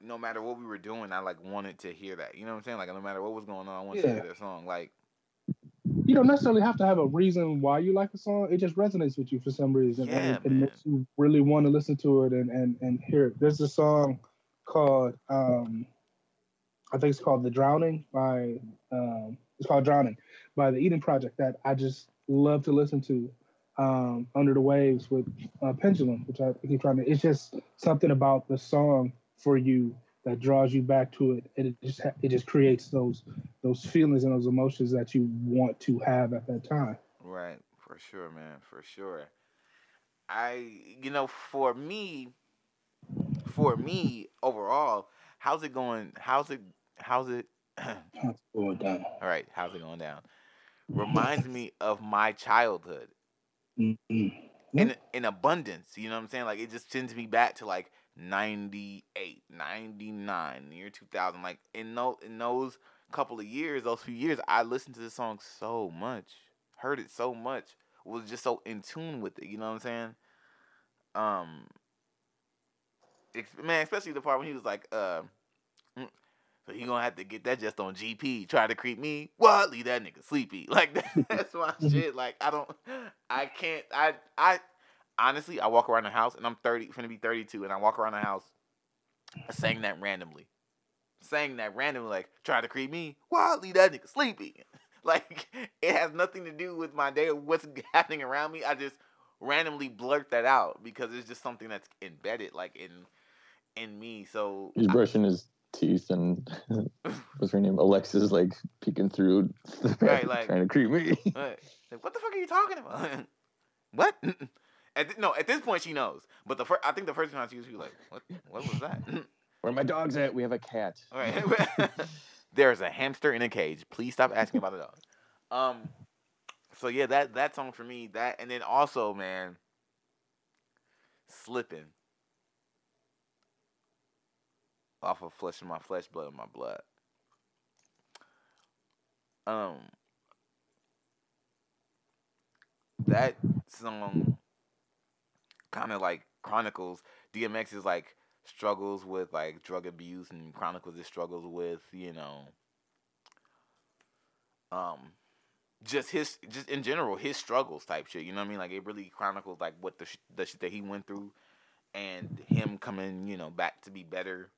no matter what we were doing, I like wanted to hear that. You know what I'm saying? Like no matter what was going on, I wanted to hear that song. Like You don't necessarily have to have a reason why you like a song. It just resonates with you for some reason, Yeah, and it, it makes you really want to listen to it and and and hear it. There's a song called um, I think it's called "The Drowning" by um, it's called "Drowning" by the Eden Project that I just love to listen to. Um, Under the Waves with uh, Pendulum, which I keep trying to. It's just something about the song for you that draws you back to it, and it just it just creates those those feelings and those emotions that you want to have at that time. Right, for sure, man, for sure. I, you know, for me, for me overall, how's it going? How's it? How's it? Go it down. all right, how's it going down? Reminds me of my childhood Mhm. in in abundance. You know what I'm saying? Like it just sends me back to like 98, 99, year 2000. Like in those in those couple of years, those few years, I listened to this song so much, heard it so much, was just so in tune with it. You know what I'm saying? Um, man, especially the part when he was like, uh, mm, so he gonna have to get that just on GP. Try to creep me. What? Leave that nigga sleepy. Like that, that's my shit. Like I don't, I can't. I I honestly, I walk around the house and I'm thirty, gonna be thirty two, and I walk around the house saying that randomly, saying that randomly, like try to creep me. Leave that nigga sleepy. Like it has nothing to do with my day or what's happening around me. I just randomly blurt that out because it's just something that's embedded, like in in me. So He's I- brushing his teeth, and what's her name? Alexa's like peeking through the Right, like- trying to creep me. Like, what the fuck are you talking about? what? At th- no, at this point she knows. But the first, I think the first time she was, she was like, "What? What was that?" Where are my dogs at? We have a cat. All right. There's a hamster in a cage. Please stop asking about the dog. Um. So yeah, that that song for me. That and then also, man, slipping off of flesh of my flesh, blood of my blood. Um. That song kind of like chronicles DMX is like struggles with like drug abuse and chronicles his struggles with you know um just his just in general his struggles type shit you know what I mean? Like it really chronicles like what the sh- the shit that he went through and him coming you know back to be better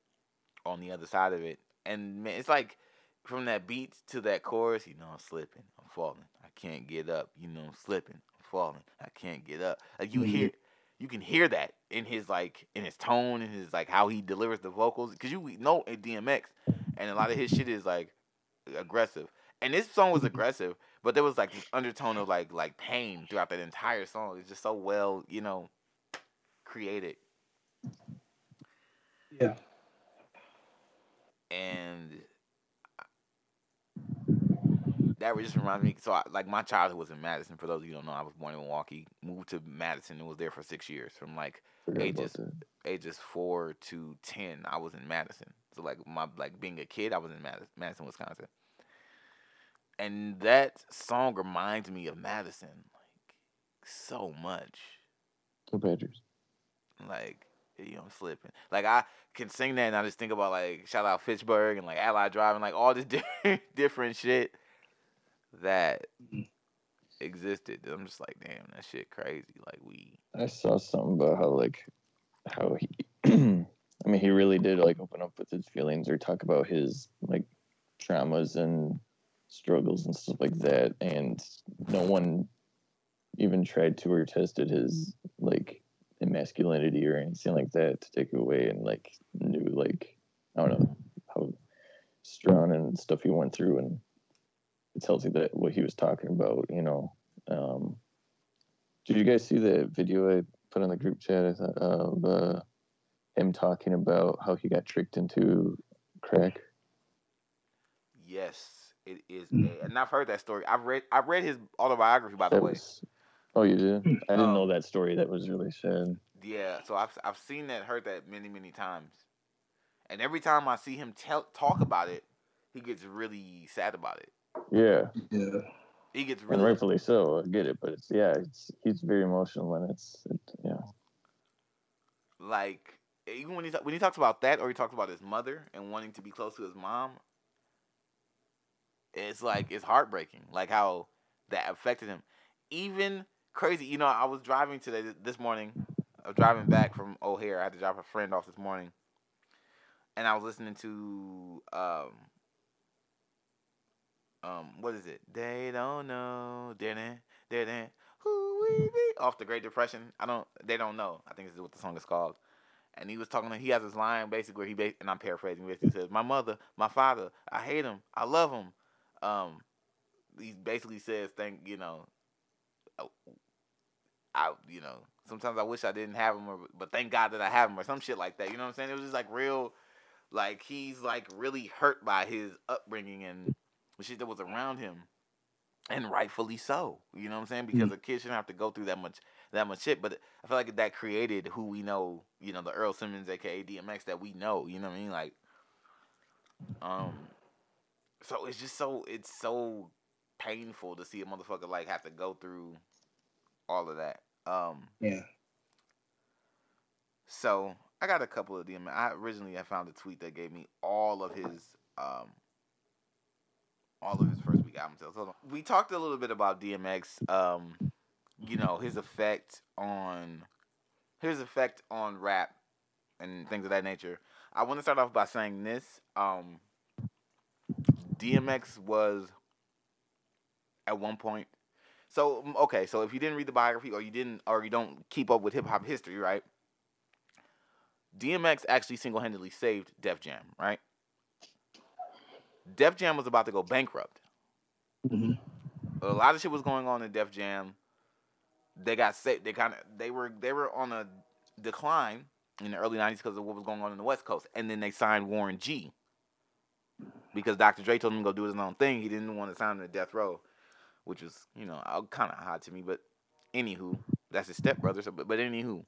on the other side of it. And man it's like from that beat to that chorus you know I'm slipping I'm falling I can't get up you know I'm slipping I'm falling I can't get up. Like you hear you can hear that in his like in his tone and his like how he delivers the vocals because you know in DMX and a lot of his shit is like aggressive. And this song was mm-hmm. aggressive but there was like this undertone of like like pain throughout that entire song. It's just so well you know created. Yeah. and that just reminds me. So, I, like, my childhood was in Madison. For those of you who don't know, I was born in Milwaukee, moved to Madison, and was there for six years. From like Ages. ages four to ten, I was in Madison. So, like, my like being a kid, I was in Madison, Madison, Wisconsin. And that song reminds me of Madison, like so much. Go Badgers. Like, you know, I'm slipping. Like I can sing that and I just think about like shout out Fitchburg and like Allied Drive and like all this different different shit that Mhm. existed. I'm just like, damn, that shit crazy. Like we I saw something about how like how he I mean he really did like open up with his feelings or talk about his like traumas and struggles and stuff like that and no one even tried to or tested his like masculinity or anything like that to take it away and like knew like I don't know how strong and stuff he went through and it tells you that what he was talking about, you know. Um did you guys see the video I put on the group chat I thought, of uh, him talking about how he got tricked into crack? yes, it is a, and I've heard that story. I've read I've read his autobiography by the That way. was. Oh, you did? I didn't Um, know that story. That was really sad. Yeah, so I've I've seen that, heard that many many times, and every time I see him tell talk about it, he gets really sad about it. Yeah, Yeah. He gets and rightfully so. I get it, but it's yeah, it's he's very emotional and it's it, yeah. like even when he when he talks about that or he talks about his mother and wanting to be close to his mom it's like it's heartbreaking like how that affected him even crazy you know i was driving today this morning i was driving back from o'hare i had to drop a friend off this morning and i was listening to um um what is it they don't know didn't didn't who we be off the great depression i don't they don't know i think this is what the song is called and he was talking. He has this line basically where he, and I'm paraphrasing. Basically says, "My mother, my father, I hate him, I love him." Um, he basically says, "Thank you know, uh, I you know sometimes I wish I didn't have him, or, but thank God that I have him, or some shit like that." You know what I'm saying? It was just like real, like he's like really hurt by his upbringing and the shit that was around him, and rightfully so. You know what I'm saying? Because a kid shouldn't have to go through that much that much shit. But I feel like that created who we know, you know, the Earl Simmons, aka DMX, that we know. You know what I mean? Like, um, so it's just so it's so painful to see a motherfucker like have to go through all of that. Um, Yeah. so I got a couple of them. I originally I found a tweet that gave me all of his um all of his first week album sales. On. We talked a little bit about DMX, um, you know, his effect on his effect on rap and things of that nature. I want to start off by saying this. Um DMX was at one point so mm, okay, so if you didn't read the biography or you didn't or you don't keep up with hip hop history, right? DMX actually single handedly saved Def Jam, right? Def Jam was about to go bankrupt. hmm A lot of shit was going on in Def Jam. They got saved. They kind of they were they were on a decline in the early '90s because of what was going on in the West Coast, and then they signed Warren G. Because Dr. Dre told him to go do his own thing. He didn't want to sign him to Death Row, which was you know kind of hot to me. But anywho, that's his stepbrother. So but, but anywho,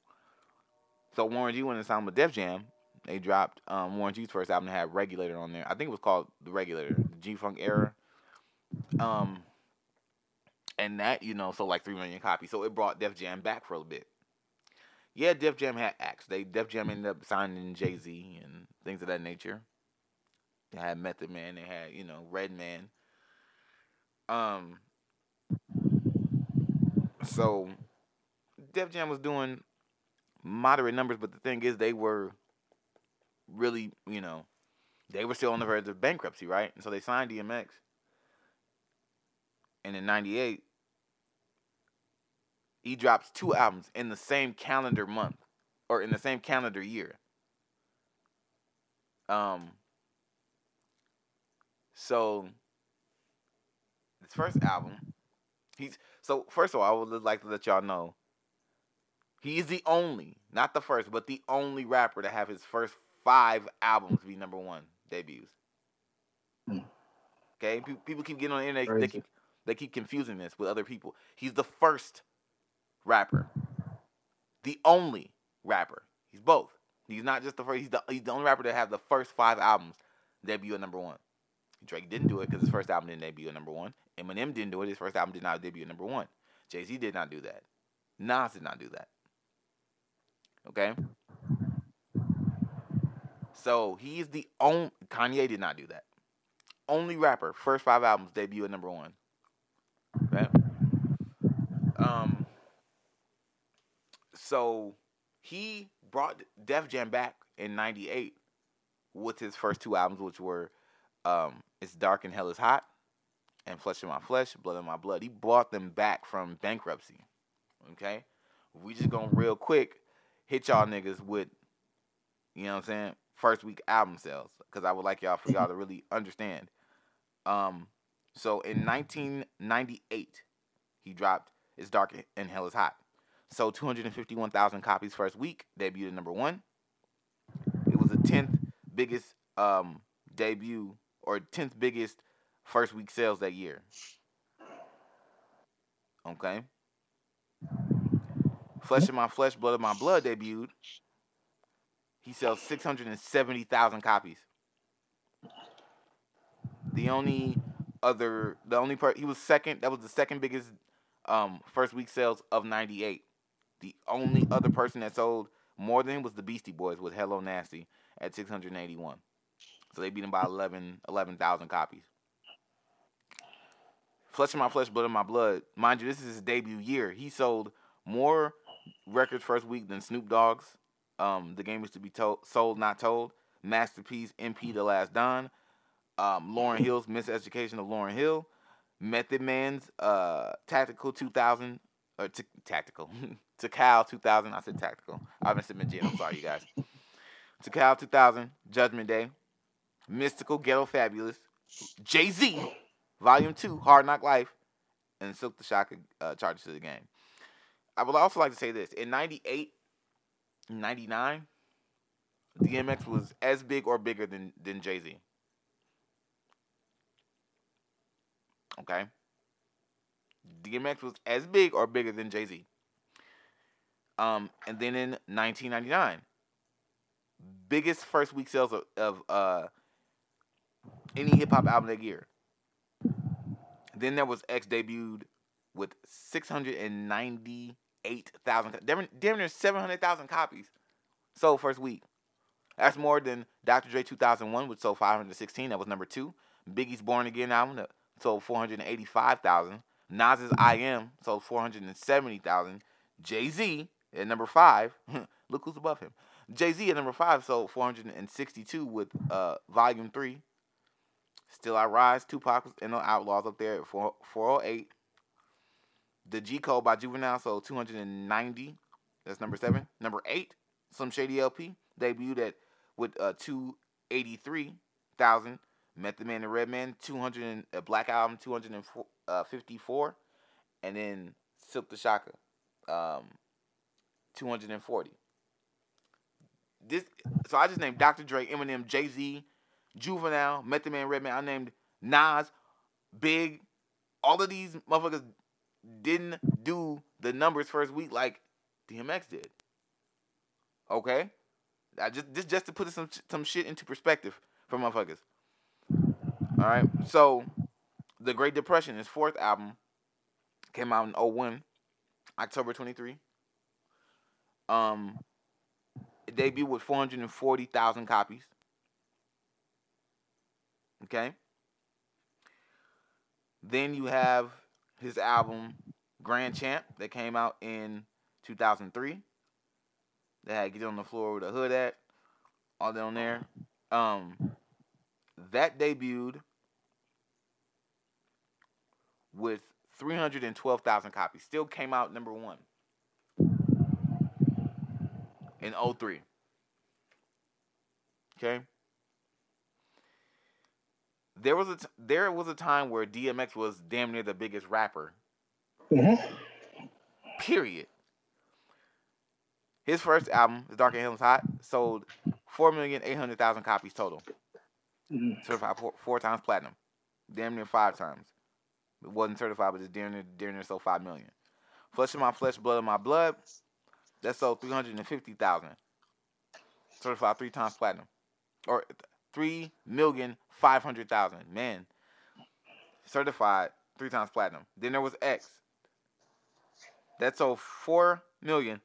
so Warren G went and signed with Def Jam. They dropped um, Warren G's first album that had Regulator on there. I think it was called The Regulator, the G Funk era. Um, and that you know sold like three million copies. So it brought Def Jam back for a bit. Yeah, Def Jam had acts. They Def Jam ended up signing Jay Z and things of that nature. They had Method Man. They had you know Redman. Um. So, Def Jam was doing moderate numbers, but the thing is, they were really, you know, they were still on the verge of bankruptcy, right? And so they signed DMX. And in '98, he drops two albums in the same calendar month, or in the same calendar year. Um. So, his first album, he's so first of all, I would like to let y'all know he is the only, not the first, but the only rapper to have his first five albums be number one debuts. Hmm. Okay, Pe- people keep getting on the internet. They keep, they keep confusing this with other people. He's the first rapper, the only rapper. He's both. He's not just the first. He's the he's the only rapper to have the first five albums debut at number one. Drake didn't do it because his first album didn't debut at number one. Eminem didn't do it. His first album did not debut at number one. Jay Z did not do that. Nas did not do that. Okay. So he's the only Kanye did not do that. Only rapper, first five albums debut at number one. Okay. Um. So he brought Def Jam back in '98 with his first two albums, which were um, "It's Dark and Hell Is Hot" and "Flesh in My Flesh, Blood in My Blood." He brought them back from bankruptcy. Okay, we just gonna real quick hit y'all niggas with, you know what I'm saying, first week album sales because I would like y'all for y'all to really understand. Um, so in 1998, he dropped "It's Dark and Hell Is Hot." Sold 251,000 copies first week, debuted at number one. It was the 10th biggest um, debut or 10th biggest first week sales that year. Okay. Flesh of My Flesh, Blood of My Blood debuted. He sells 670,000 copies. The only other, the only part, he was second, that was the second biggest um, first week sales of 98. The only other person that sold more than was the Beastie Boys with Hello Nasty at 681. So they beat him by 11 11,000 copies. Flesh of My Flesh, Blood of My Blood. Mind you, this is his debut year. He sold more records first week than Snoop Dogg's. Um, the game is to be told, sold, not told. Master P's, MP, The Last Don. Um, Lauryn Hill's Miseducation of Lauryn Hill. Method Man's uh, Tactical 2000 or t- Tactical Tical 2000. I said Tactical. I haven't said Jim. I'm sorry, you guys. Tical 2000, Judgment Day, Mystikal Ghetto Fabulous, Jay Z, Volume 2, Hard Knock Life, and Silkk the Shock uh, Charges to the Game. I would also like to say this in 98, 99, DMX was as big or bigger than, than Jay Z. Okay? DMX was as big or bigger than Jay Z. Um, and then in 1999, biggest first week sales of, of uh, any hip hop album that year. Then there was X debuted with 698,000, damn damn near 700,000 copies sold first week. That's more than Dr. Dre 2001, which sold 516. That was number two. Biggie's Born Again album sold 485,000. Nas's I Am sold 470,000. Jay Z at number five. look who's above him. Jay Z at number five sold 462 with uh, Volume Three. Still I Rise, Tupac and the Outlaws up there at 4, 408. The G Code by Juvenile sold 290. That's number seven. Number eight, Slim Shady LP debuted at with uh, 283,000. Method Man and Redman 200 and, uh, Black Album 254, uh, and then Silkk the Shocker um, 240. This so I just named Dr. Dre, Eminem, Jay Z, Juvenile, Method Man, Redman. I named Nas, Big. All of these motherfuckers didn't do the numbers first week like DMX did. Okay, I just just just to put some some shit into perspective for motherfuckers. All right, so the Great Depression, his fourth album, came out in 01, October 23. Um, it debuted with 440,000 copies. Okay. Then you have his album Grand Champ that came out in 2003. That had Get on the Floor with a Hood at. All down there. Um, that debuted with 312,000 copies. Still came out number one in 03. Okay. There was a t- there was a time where DMX was damn near the biggest rapper. Mm-hmm. Period. His first album, The Dark and Hell Hot, sold four million eight hundred thousand copies total. Mm-hmm. Certified four, four, times platinum, damn near five times. It wasn't certified, but it's damn near damn near sold five million. Flesh of my flesh, blood of my blood, that sold three hundred and fifty thousand. Certified three times platinum, or three million five hundred thousand. Man, certified three times platinum. Then there was X. That sold four million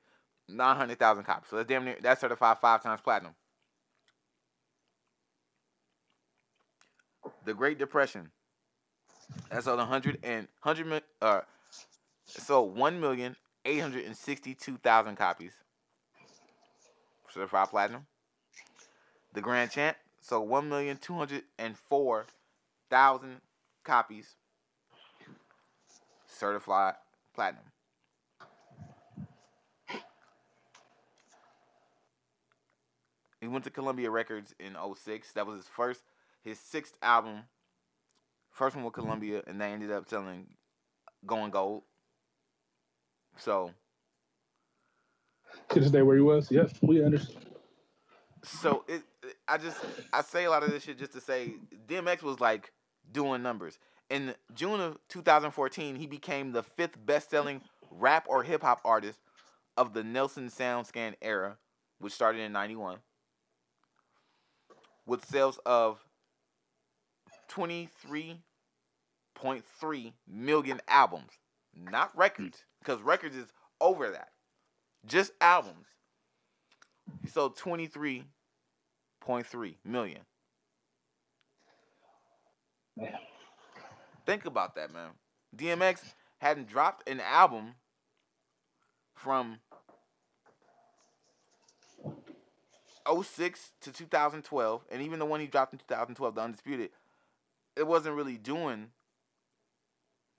nine hundred thousand copies. So that's damn near that's certified five times platinum. The Great Depression. That sold 100 and 100 uh sold 1 million 862,000 copies. Certified platinum. The Grand Champ sold 1,204,000 copies. Certified platinum. He went to Columbia Records in 06. That was his first, his sixth album. First one with Columbia, and they ended up selling going gold. So to stay where he was. Yes, we understand. So it, I just I say a lot of this shit just to say DMX was like doing numbers. In June of 2014, he became the fifth best-selling rap or hip hop artist of the Nielsen SoundScan era, which started in '91, with sales of 23.3 million albums, not records hmm. because records is over that. Just albums. He sold 23.3 million. Man. Think about that, man. DMX hadn't dropped an album from 06 to 2012, and even the one he dropped in 2012, The Undisputed, it wasn't really doing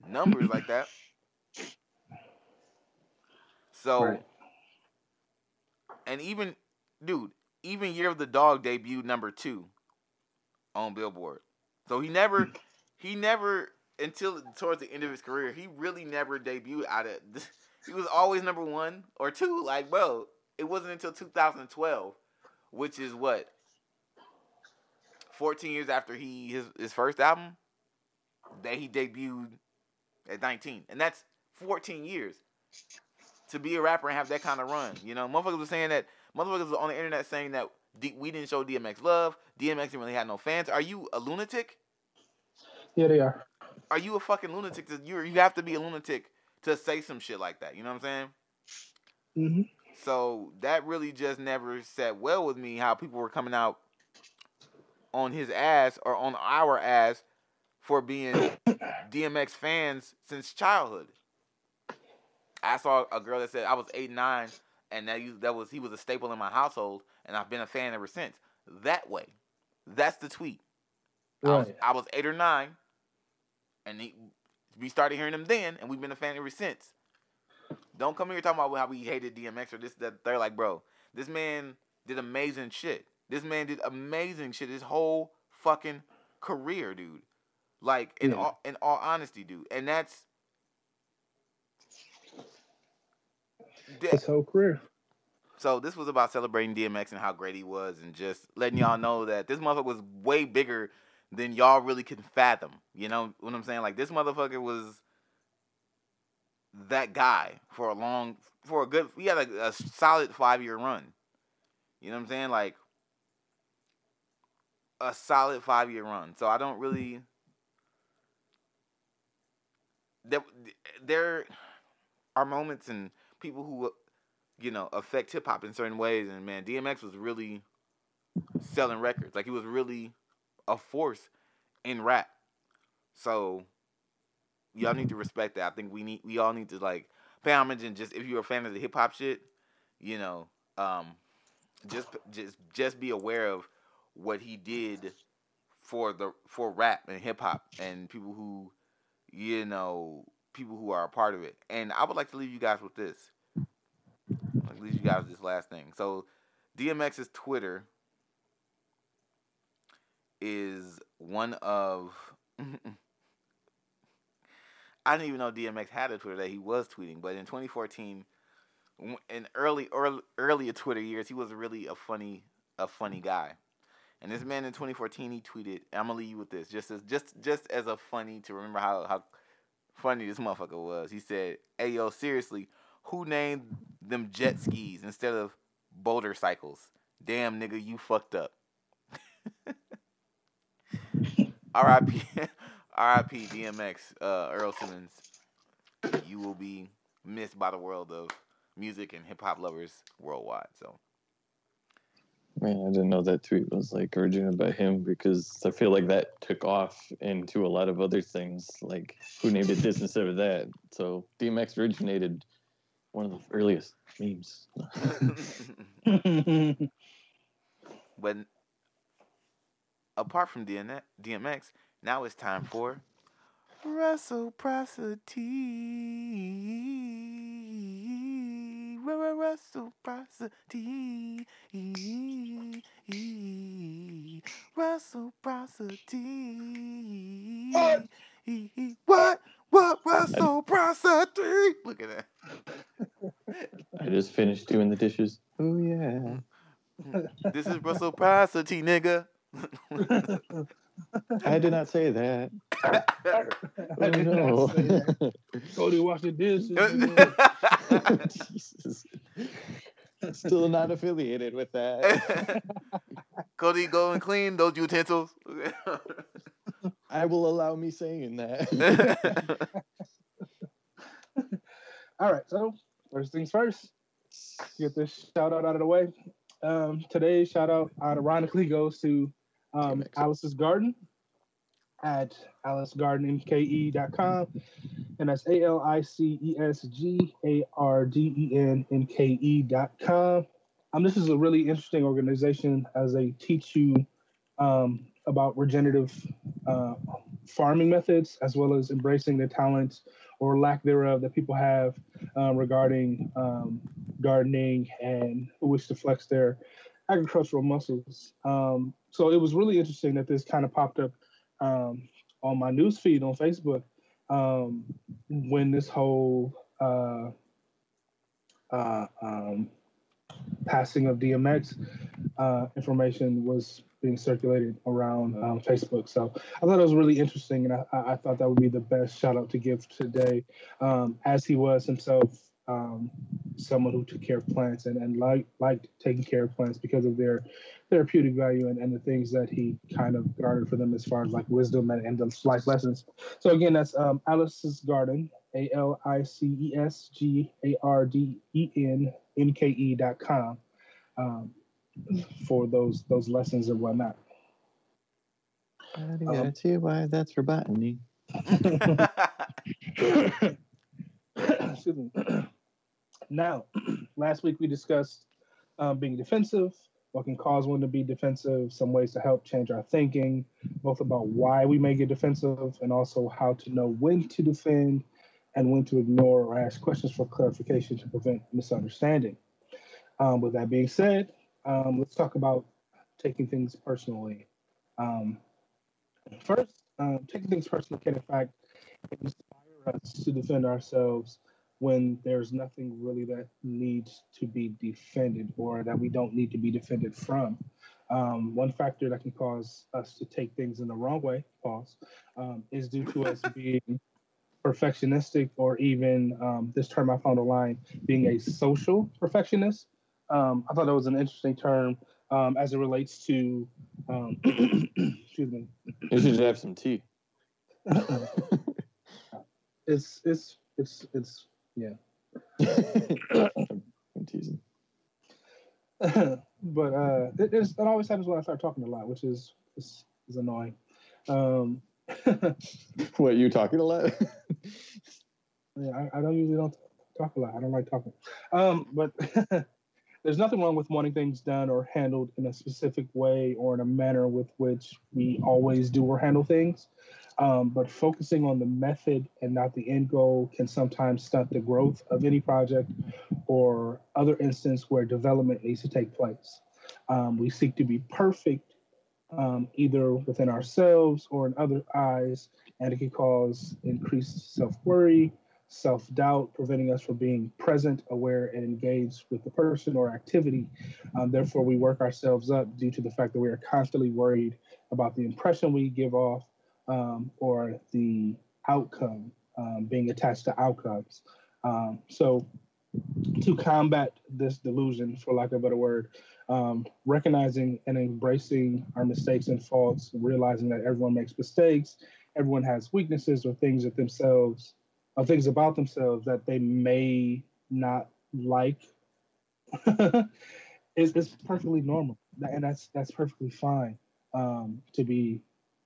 numbers like that. So, right. and even, dude, even Year of the Dog debuted number two on Billboard. So he never, hmm. he never until towards the end of his career, he really never debuted out of. He was always number one or two. Like, bro, it wasn't until 2012, which is what 14 years after he his his first album, that he debuted at 19, and that's 14 years to be a rapper and have that kind of run. You know, motherfuckers were saying that motherfuckers were on the internet saying that D- we didn't show DMX love. DMX didn't really have no fans. Are you a lunatic? Yeah, they are. Are you a fucking lunatic? You you have to be a lunatic to say some shit like that. You know what I'm saying? hmm So that really just never sat well with me. How people were coming out on his ass or on our ass for being DMX fans since childhood. I saw a girl that said I was eight nine, and that you, that was he was a staple in my household, and I've been a fan ever since. That way, that's the tweet. I was, I was eight or nine, and he, we started hearing him then, and we've been a fan ever since. Don't come here talking about how we hated DMX or this that. They're like, bro, this man did amazing shit. This man did amazing shit. His whole fucking career, dude. Like in Yeah. all in all honesty, dude, and that's His whole career. so this was about celebrating DMX and how great he was, and just letting y'all know that this motherfucker was way bigger than y'all really can fathom. You know what I'm saying? Like this motherfucker was that guy for a long, for a good. He had a, a solid five year run. You know what I'm saying? Like a solid five year run. So I don't really. There, there are moments and people who you know, affect hip hop in certain ways. And man, DMX was really selling records. Like he was really a force in rap. So y'all need to respect that. I think we need we all need to like pay homage and just if you're a fan of the hip hop shit, you know, um, just just just be aware of what he did for the for rap and hip hop and people who you know people who are a part of it. And I would like to leave you guys with this. Leave you guys this last thing. So DMX's Twitter is one of I didn't even know DMX had a Twitter that he was tweeting, but in 2014, in early early earlier Twitter years, he was really a funny a funny guy. And this man in 2014, he tweeted, I'm gonna leave you with this, just as just just as a funny to remember how how funny this motherfucker was. He said, "Hey yo, seriously, who named them jet skis instead of boatercycles? Damn nigga, you fucked up." R.I.P. R.I.P. DMX, uh, Earl Simmons. You will be missed by the world of music and hip hop lovers worldwide. So Man, I didn't know that tweet was like originated by him because I feel like that took off into a lot of other things, like who named it this instead of that. So DMX originated one of the earliest memes. but apart from DN- DMX, now it's time for reciprocity. Re- re- Reciprocity. Reciprocity. What? What? What? Reciprocity. Look at that. I just finished doing the dishes. Oh yeah. This is reciprocity, nigga. I did not say that. Oh, I Oh did not no. say that. Cody wash the dishes. Jesus. Still not affiliated with that. Cody, go and clean those utensils. I will allow me saying that. All right, so first things first, get this shout out out of the way. Um, today's shout out ironically goes to um, Garden at alicesgardenmke.com. And that's A L I C E S G A R D E N M K E.com. Um, this is a really interesting organization as they teach you um, about regenerative uh, farming methods as well as embracing the talents or lack thereof that people have um, regarding um, gardening and wish to flex their agricultural muscles. Um, so it was really interesting that this kind of popped up um, on my news feed on Facebook um, when this whole uh, uh, um, passing of DMX uh, information was being circulated around um, Facebook. So I thought it was really interesting, and I, I thought that would be the best shout out to give today, um, as he was himself um, someone who took care of plants and, and liked, liked taking care of plants because of their therapeutic value and, and the things that he kind of garnered for them as far as like wisdom and, and the life lessons. So again, that's um, Alice's Garden, A L I C E S G A R D E N M K E dot com um, for those those lessons and whatnot. I gotta see why that's for botany. Excuse me. Now, last week we discussed um, being defensive, what can cause one to be defensive, some ways to help change our thinking, both about why we may get defensive and also how to know when to defend and when to ignore or ask questions for clarification to prevent misunderstanding. Um, with that being said, um, let's talk about taking things personally. Um, first, um, taking things personally can, in fact, inspire us to defend ourselves when there's nothing really that needs to be defended or that we don't need to be defended from. Um, one factor that can cause us to take things in the wrong way, pause, um, is due to us being perfectionistic or even um, this term I found online, being a social perfectionist. Um, I thought that was an interesting term um, as it relates to, um, excuse me. You should have some tea. it's, it's, it's, it's, yeah. I'm teasing. but uh, it, it's, it always happens when I start talking a lot, which is is, is annoying. Um, what you talking a lot? yeah, I, I don't usually don't talk a lot. I don't like talking. Um, but there's nothing wrong with wanting things done or handled in a specific way or in a manner with which we always do or handle things. Um, but focusing on the method and not the end goal can sometimes stunt the growth of any project or other instance where development needs to take place. Um, we seek to be perfect um, either within ourselves or in other eyes, and it can cause increased self worry, self doubt, preventing us from being present, aware, and engaged with the person or activity. Um, therefore, we work ourselves up due to the fact that we are constantly worried about the impression we give off um, or the outcome um, being attached to outcomes. Um, so, to combat this delusion, for lack of a better word, um, recognizing and embracing our mistakes and faults, realizing that everyone makes mistakes, everyone has weaknesses or things that themselves, or things about themselves that they may not like, is, is perfectly normal, and that's that's perfectly fine um, to be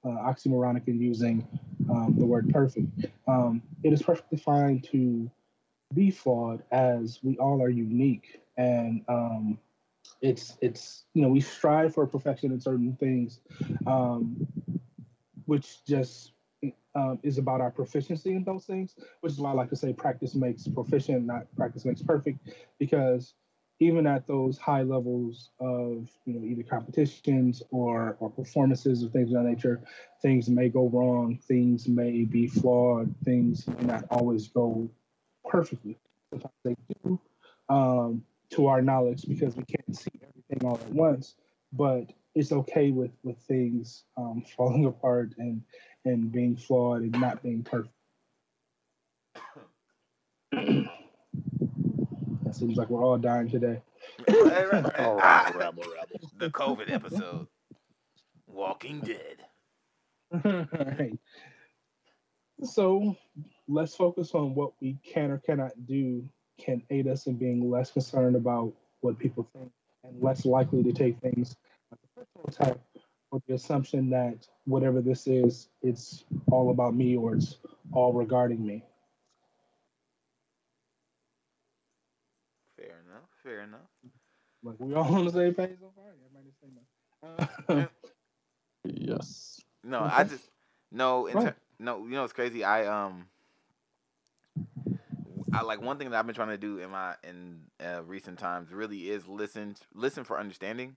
uh, oxymoronic in using um, the word perfect. Um, it is perfectly fine to be flawed as we all are unique and um, it's it's you know we strive for perfection in certain things um, which just um, is about our proficiency in those things which is why i like to say practice makes proficient not practice makes perfect because even at those high levels of you know either competitions or or performances or things of that nature things may go wrong things may be flawed things may not always go perfectly. Sometimes they do um, to our knowledge because we can't see everything all at once but it's okay with with things um, falling apart and and being flawed and not being perfect seems like we're all dying today Right, right, right. All rabble, rabble. the COVID episode. Walking Dead. right. So let's focus on what we can or cannot do can aid us in being less concerned about what people think and less likely to take things like a personal attack or the assumption that whatever this is, it's all about me or it's all regarding me. Fair enough. Like we all on the same page so far? Everybody the same. Uh, Yes. No, I just no. In Right. ter- no, you know it's crazy? I um, I like one thing that I've been trying to do in my in uh, recent times really is listen listen for understanding,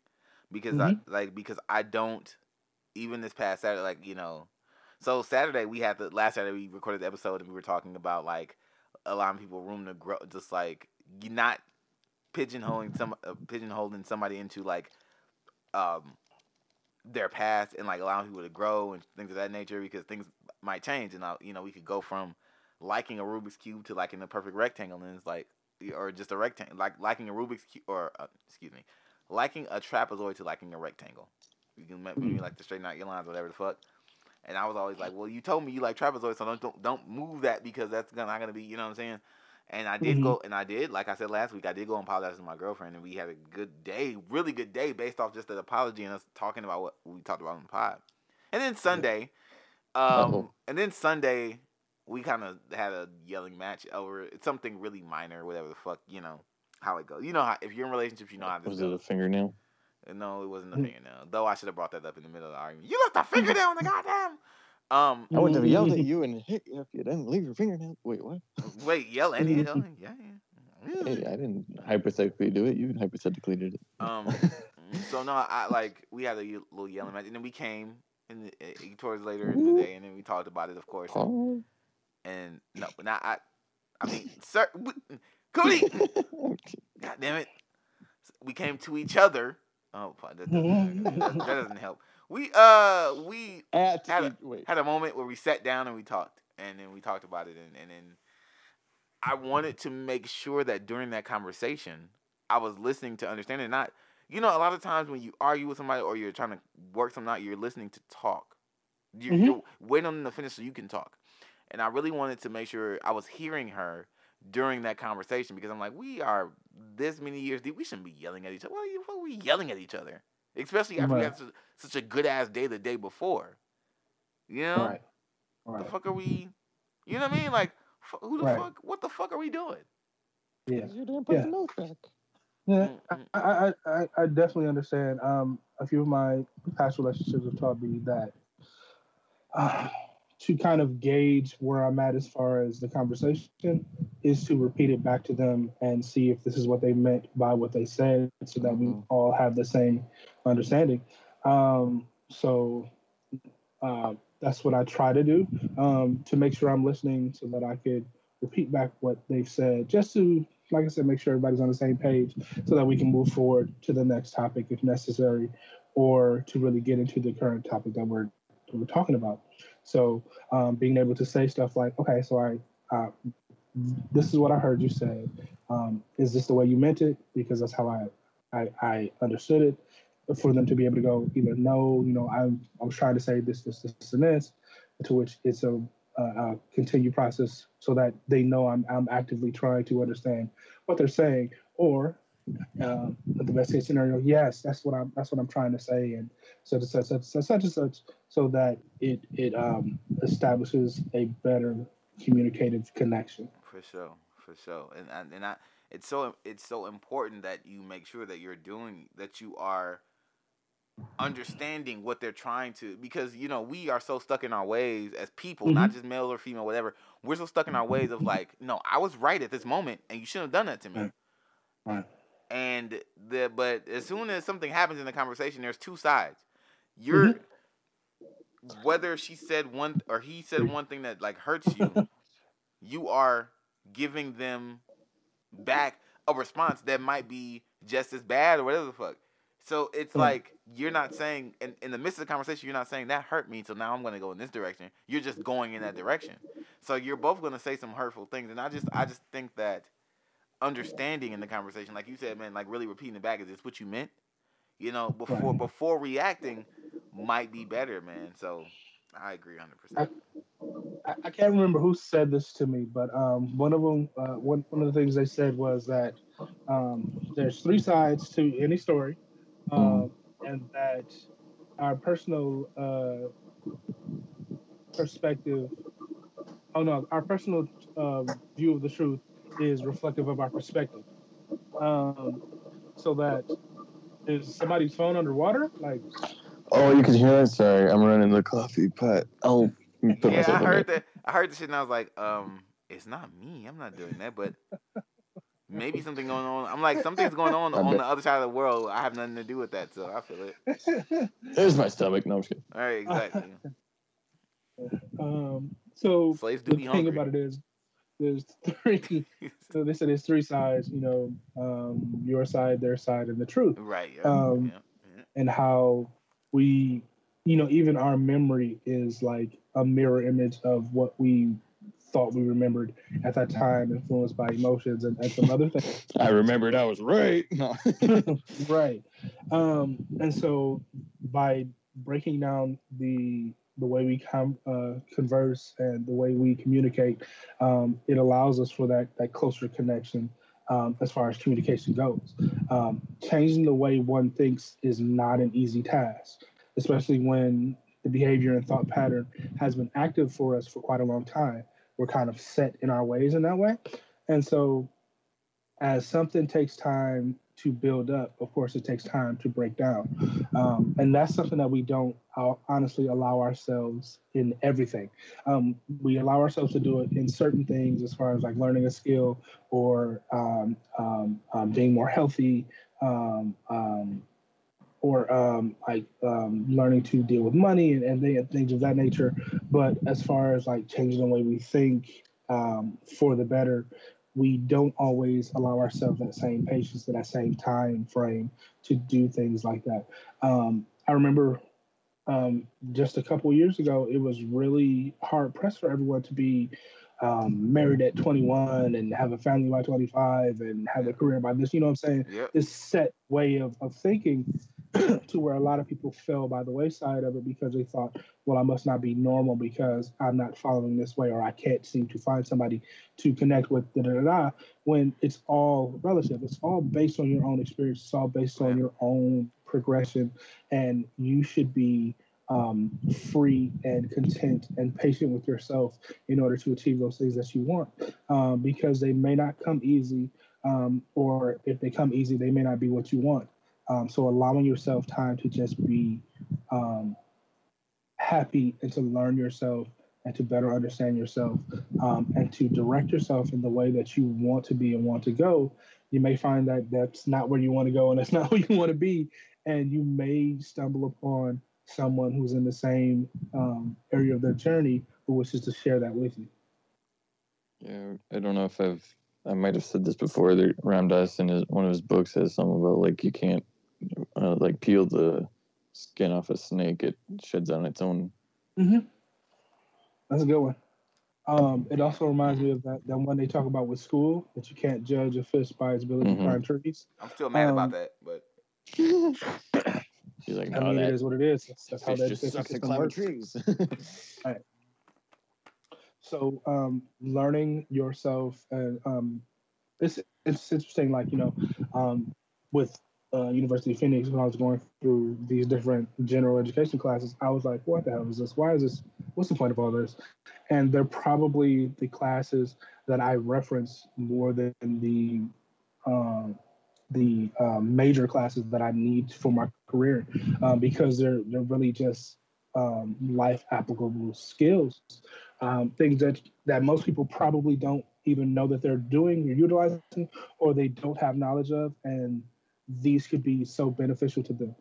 because I like because I don't even this past Saturday like you know, so Saturday we had the last Saturday we recorded the episode and we were talking about like allowing people room to grow, just like you not pigeonholing some uh, pigeonholing somebody into like um their past and like allowing people to grow and things of that nature because things might change and I, you know we could go from liking a Rubik's cube to liking a perfect rectangle and it's like or just a rectangle, like liking a Rubik's cube, or uh, excuse me, liking a trapezoid to liking a rectangle. You can maybe Mhm. like to straighten out your lines, whatever the fuck. And I was always like, well, you told me you like trapezoids, so don't don't, don't move that because that's gonna, not gonna be, you know what I'm saying? And I did Mhm. go, and I did, like I said last week, I did go and apologize to my girlfriend, and we had a good day, really good day, based off just an apology and us talking about what we talked about on the pod. And then Sunday, um, Uh-oh. and then Sunday, we kind of had a yelling match over something really minor, whatever the fuck, you know how it goes. You know how if you're in relationships, you know how this Was it a fingernail? No, it wasn't a Mm. fingernail. Though I should have brought that up in the middle of the argument. You left a fingernail in the goddamn. Um, I would have yelled at you and hit you if you didn't leave your fingernail. Wait, what? wait, yell at you? Yeah, yeah. Hey, I didn't hypothetically do it. You hypothetically did it. Um, so no, I like we had a little yelling match, and then we came in the, uh, towards later in the day, and then we talked about it, of course. And, Oh. and no, but not I. I mean, sir, w- Cody, God damn it, we came to each other. Oh, fuck, that doesn't, that doesn't- that doesn't help. We uh we Had a- wait. had a moment where we sat down and we talked, and then we talked about it, and, and then I wanted to make sure that during that conversation, I was listening to understand and not, you know, a lot of times when you argue with somebody or you're trying to work something out, you're listening to talk. You're, Mhm. you're waiting on them to finish so you can talk. And I really wanted to make sure I was hearing her during that conversation because I'm like, we are this many years deep. We shouldn't be yelling at each other. Why are we yelling at each other? Especially after we had such, such a good ass day the day before. You know? Right. The fuck are we? You know what I mean? Like, f- who the Right. fuck? What the fuck are we doing? Yeah. You didn't Yeah. the milk back. Yeah, I, I, I, I definitely understand. Um, a few of my past relationships have taught me that uh, to kind of gauge where I'm at as far as the conversation is to repeat it back to them and see if this is what they meant by what they said, so that we Mhm. all have the same understanding. Um, so uh, that's what I try to do um, to make sure I'm listening, so that I could repeat back what they've said, just to like I said, make sure everybody's on the same page so that we can move forward to the next topic if necessary, or to really get into the current topic that we're that we're talking about. So um, being able to say stuff like, okay, so I, uh, this is what I heard you say. Um, is this the way you meant it? Because that's how I, I, I understood it. For them to be able to go either no, you know, I, I was trying to say this, this, this, and this, to which it's a, a continued process so that they know I'm, I'm actively trying to understand what they're saying, or um, the best case scenario, yes, that's what I'm that's what I'm trying to say, and such and such, such, such, such and such, so that it it um, establishes a better communicative connection. For sure, for sure. And and, and I, it's so it's so important that you make sure that you're doing that you are understanding what they're trying to because you know we are so stuck in our ways as people not just male or female whatever we're so stuck in our ways of like no i was right at this moment and you shouldn't have done that to me Right. And the but as soon as something happens in the conversation there's two sides you're whether she said one or he said one thing that like hurts you you are giving them back a response that might be just as bad or whatever the fuck. So it's like you're not saying in, in the midst of the conversation you're not saying that hurt me so now i'm going to go in this direction. You're just going in that direction. So you're both going to say some hurtful things and i just i just think that understanding in the conversation like you said man like really repeating it back is this what you meant you know before before reacting might be better man. So i agree 100% I, I can't remember who said this to me, but um, one of them, uh, one one of the things they said was that um, there's three sides to any story, um, and that our personal uh, perspective, oh no, our personal um, view of the truth is reflective of our perspective. Um, so that is somebody's phone underwater, like Oh, you can hear it. Sorry, I'm running the coffee pot. I'll put yeah, myself I on heard mute. that. I heard the shit, and I was like, um, it's not me. I'm not doing that, but maybe something going on. I'm like, something's going on I on bet. the other side of the world. I have nothing to do with that, so I feel it. There's my stomach. No, I'm just kidding. All right, exactly. um, so Slaves do the be thing hungry. about it is there's three so they said there's three sides you know um, your side their side and the truth right. Yeah. Um, yeah, yeah. and how we you know even our memory is like a mirror image of what we thought we remembered at that time, influenced by emotions and, and some other things. I remembered I was right. No. right. Um, and so by breaking down the the way we com- uh, converse and the way we communicate, um, it allows us for that that closer connection um, as far as communication goes. Um, changing the way one thinks is not an easy task, especially when the behavior and thought pattern has been active for us for quite a long time. We're kind of set in our ways in that way. And so, as something takes time to build up, of course, it takes time to break down. Um, and that's something that we don't uh, honestly allow ourselves in everything. Um, we allow ourselves to do it in certain things, as far as like learning a skill or um, um, um being more healthy. Um, um, or like learning to deal with money and, and things of that nature. But as far as like changing the way we think for the better, we don't always allow ourselves that same patience, that same time frame to do things like that. Um, I remember um, just a couple years ago, it was really hard pressed for everyone to be um, married at 21 and have a family by 25 and have a career by this. You know what I'm saying? Yep. This set way of, of thinking to where a lot of people fell by the wayside of it because they thought, well, I must not be normal because I'm not following this way or I can't seem to find somebody to connect with, da da da, da when it's all relative. It's all based on your own experience, it's all based on your own progression, and you should be. Um, free and content and patient with yourself in order to achieve those things that you want um, because they may not come easy um, or if they come easy they may not be what you want um, so allowing yourself time to just be um, happy and to learn yourself and to better understand yourself um, and to direct yourself in the way that you want to be and want to go, you may find that that's not where you want to go and that's not where you want to be. And you may stumble upon someone who's in the same um, area of their journey who wishes to share that with you. Yeah, I don't know if I've, I might have said this before. That Ram Dass in his, one of his books says something about like you can't uh, like peel the skin off a snake, it sheds on its own. Mm-hmm. That's a good one. Um, it also reminds me of that that one they talk about with school that you can't judge a fish by its ability mm-hmm. to climb trees. I'm still mad um, about that, but she's like, no, I mean, that, it is what it is. That's, that's how that just sucks at climbing trees. right. So, um, learning yourself and um, it's it's interesting. Like you know, um, with uh, University of Phoenix when I was going through these different general education classes, I was like, what the hell is this? Why is this? What's the point of all this? And they're probably the classes that I reference more than the um, the um, major classes that I need for my career um, because they're they're really just um, life applicable skills, um, things that that most people probably don't even know that they're doing or utilizing, or they don't have knowledge of, and these could be so beneficial to them.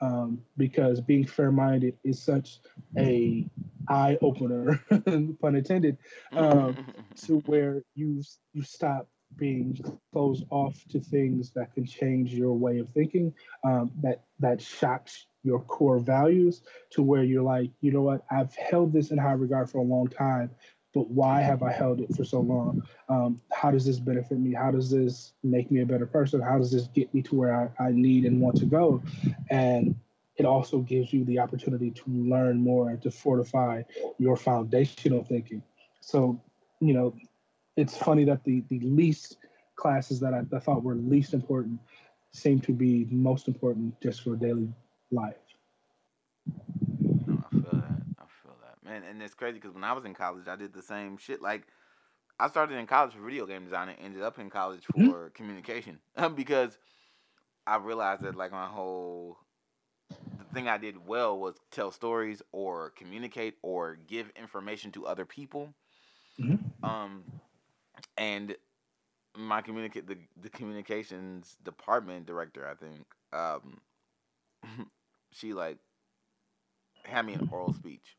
Um, because being fair-minded is such a eye opener, pun intended, um, to where you you stop being closed off to things that can change your way of thinking, um, that that shocks your core values, to where you're like, you know what, I've held this in high regard for a long time, but why have I held it for so long? Um, how does this benefit me? How does this make me a better person? How does this get me to where I, I need and want to go? And it also gives you the opportunity to learn more and to fortify your foundational thinking. So, you know, it's funny that the, the least classes that I, I thought were least important seem to be most important just for daily life. And, and it's crazy because when I was in college, I did the same shit. Like, I started in college for video game design and ended up in college mm-hmm. for mm-hmm. communication because I realized that like my whole the thing I did well was tell stories or communicate or give information to other people. Mm-hmm. Um, and my communicate the the communications department director, I think, um, she like had me an oral speech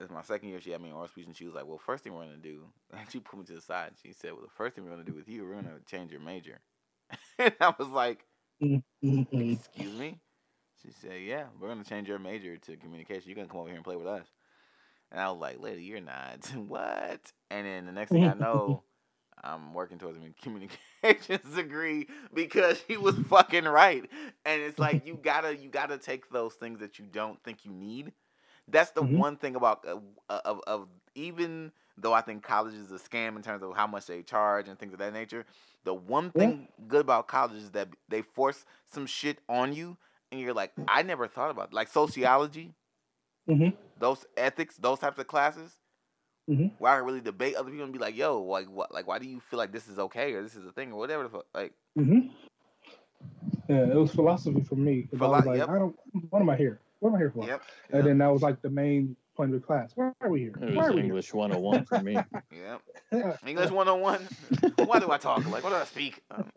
it's my second year. She had me in oral speech, and she was like, "Well, first thing we're gonna do," and she put me to the side. She said, "Well, the first thing we're gonna do with you, we're gonna change your major." and I was like, mm-hmm. "Excuse me." She said, "Yeah, we're gonna change your major to communication. You're gonna come over here and play with us." And I was like, lady, you're not. what? And then the next thing I know, I'm working towards a communications degree because she was fucking right. And it's like you gotta you gotta take those things that you don't think you need. That's the Mhm. one thing about uh, of of even though I think college is a scam in terms of how much they charge and things of that nature. The one Yeah. thing good about college is that they force some shit on you, and you're like, I never thought about it. like sociology, Mhm. those ethics, those types of classes Mhm. where I can really debate other people and be like, yo, like what like why do you feel like this is okay or this is a thing or whatever the fuck like hmm Yeah, it was philosophy for me. 'cause I was like, yep. I don't. What am I here? What am I here for? yep. And Yep. then that was like the main point of the class. Why are we here? It Why was are we English 101 for me. yep. English one on one. Why do I talk? Like why do I speak? Um,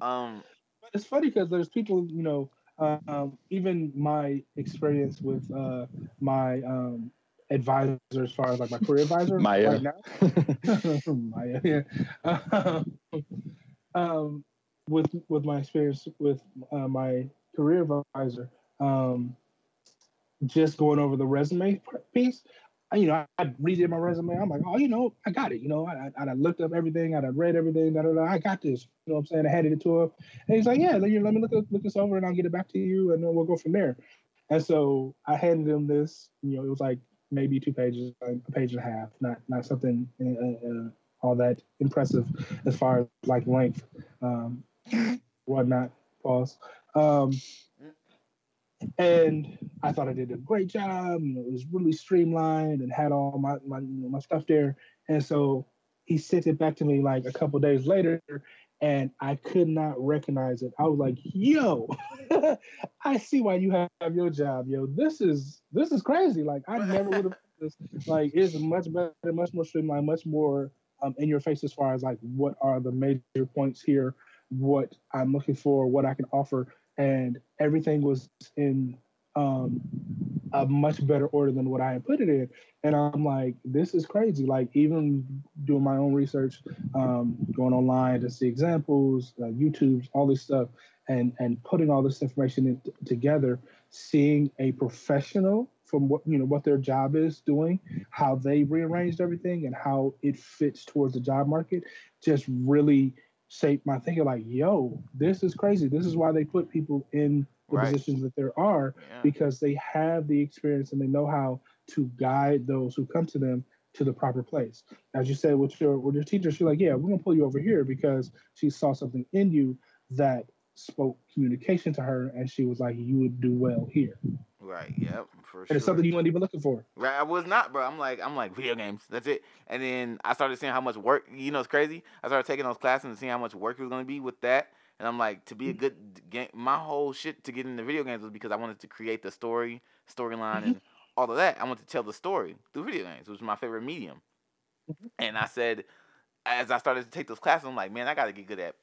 um But it's funny because there's people, you know, um, even my experience with uh, my um, advisor, as far as like my career advisor Maya. right now. Maya, yeah. Um, um, with with my experience with uh, my career advisor, um, just going over the resume piece. I- You know, I redid my resume. I'm like, oh, you know, I got it. You know, I, I, I looked up everything. I read everything. Da, da, da, I got this. You know what I'm saying? I handed it to him. And he's like, yeah, let, you, let me look, look this over and I'll get it back to you and then we'll go from there. And so I handed him this. You know, it was like maybe two pages, a page and a half, not not something uh, uh, all that impressive as far as like length, um, whatnot. Pause. Um, and I thought I did a great job. It was really streamlined and had all my my my stuff there. And so he sent it back to me like a couple days later, and I could not recognize it. I was like, "Yo, I see why you have your job, yo. This is this is crazy. Like I never would have this. Like it's much better, much more streamlined, much more um, in your face as far as like what are the major points here, what I'm looking for, what I can offer, and everything was in um, a much better order than what I had put it in. And I'm like, this is crazy. Like even doing my own research, um, going online to see examples, uh, YouTube's, all this stuff, and and putting all this information in, together, seeing a professional from what you know what their job is doing, how they rearranged everything, and how it fits towards the job market, just really shaped my thinking. Like, yo, this is crazy. This is why they put people in the Right. positions that there are yeah. because they have the experience and they know how to guide those who come to them to the proper place. As you said with your with your teacher, she's like, "Yeah, we're gonna pull you over here because she saw something in you that spoke communication to her, and she was like, you would do well here, Right. Yep. For and sure. it's something you weren't even looking for." Right, I was not, bro. I'm like, I'm like video games. That's it. And then I started seeing how much work. You know, it's crazy. I started taking those classes and seeing how much work it was gonna be with that. And I'm like, to be a mm-hmm. good game, my whole shit to get into video games was because I wanted to create the story, storyline, mm-hmm. and all of that. I wanted to tell the story through video games, which was my favorite medium. Mm-hmm. And I said, as I started to take those classes, I'm like, man, I got to get good at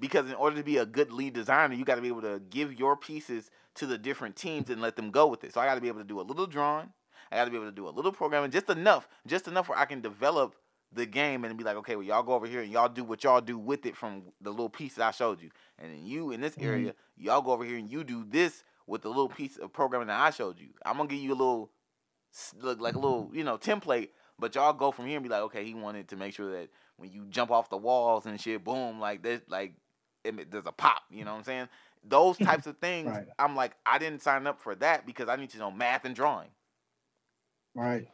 because in order to be a good lead designer, you got to be able to give your pieces to the different teams and let them go with it. So I got to be able to do a little drawing. I got to be able to do a little programming, just enough, just enough where I can develop the game and be like, okay, well, y'all go over here and y'all do what y'all do with it from the little piece that I showed you. And then you in this Mhm. area, y'all go over here and you do this with the little piece of programming that I showed you. I'm gonna give you a little, look like a little, you know, template. But y'all go from here and be like, okay, he wanted to make sure that when you jump off the walls and shit, boom, like there's like, it, there's a pop. You know what I'm saying? Those types of things. Right. I'm like, I didn't sign up for that because I need to know math and drawing. Right.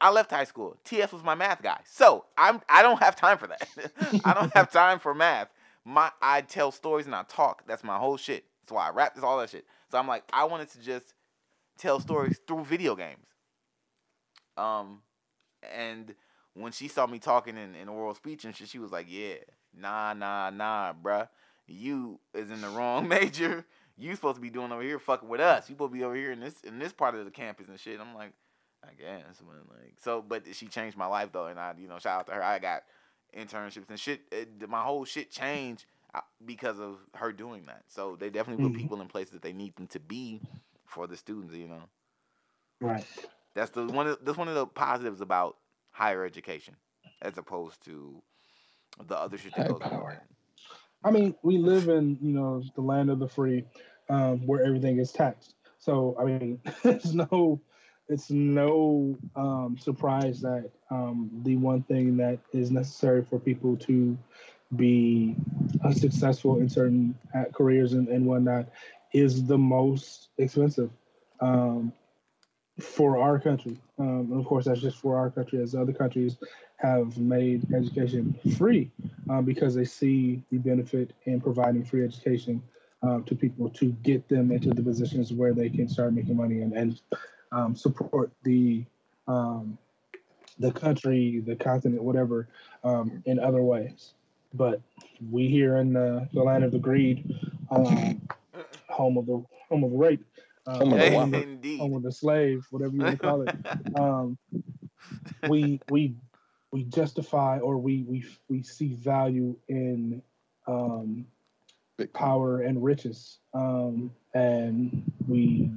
I left high school. TF was my math guy. So I'm I don't have time for that. I don't have time for math. My I tell stories and I talk. That's my whole shit. That's why I rap. That's all that shit. So I'm like, I wanted to just tell stories through video games. Um, and when she saw me talking in, in oral speech and shit, she was like, "Yeah, nah, nah, nah, bruh. You is in the wrong major. You supposed to be doing over here fucking with us. You supposed to be over here in this in this part of the campus and shit." I'm like, I guess, but like, so, but she changed my life though, and I, you know, shout out to her. I got internships and shit. It, my whole shit changed uh, because of her doing that. So they definitely put Mhm. people in places that they need them to be for the students. You know, Right. that's the one. Of, that's one of the positives about higher education, as opposed to the other shit that High goes on. power. it. I mean, we live in you know the land of the free, um, where everything is taxed. So I mean, it's no it's no um, surprise that um, the one thing that is necessary for people to be uh, successful in certain uh, careers and, and whatnot is the most expensive um, for our country. Um, and of course, that's just for our country, as other countries have made education free um, because they see the benefit in providing free education uh, to people to get them into the positions where they can start making money and, and um, support the um, the country, the continent, whatever, um, in other ways. But we here in the, the land of the greed, home of the home of rape, uh, Home of the what? Indeed. home of the slave, whatever you want to call it. Um, we we we justify or we we we see value in um, power and riches, um, and we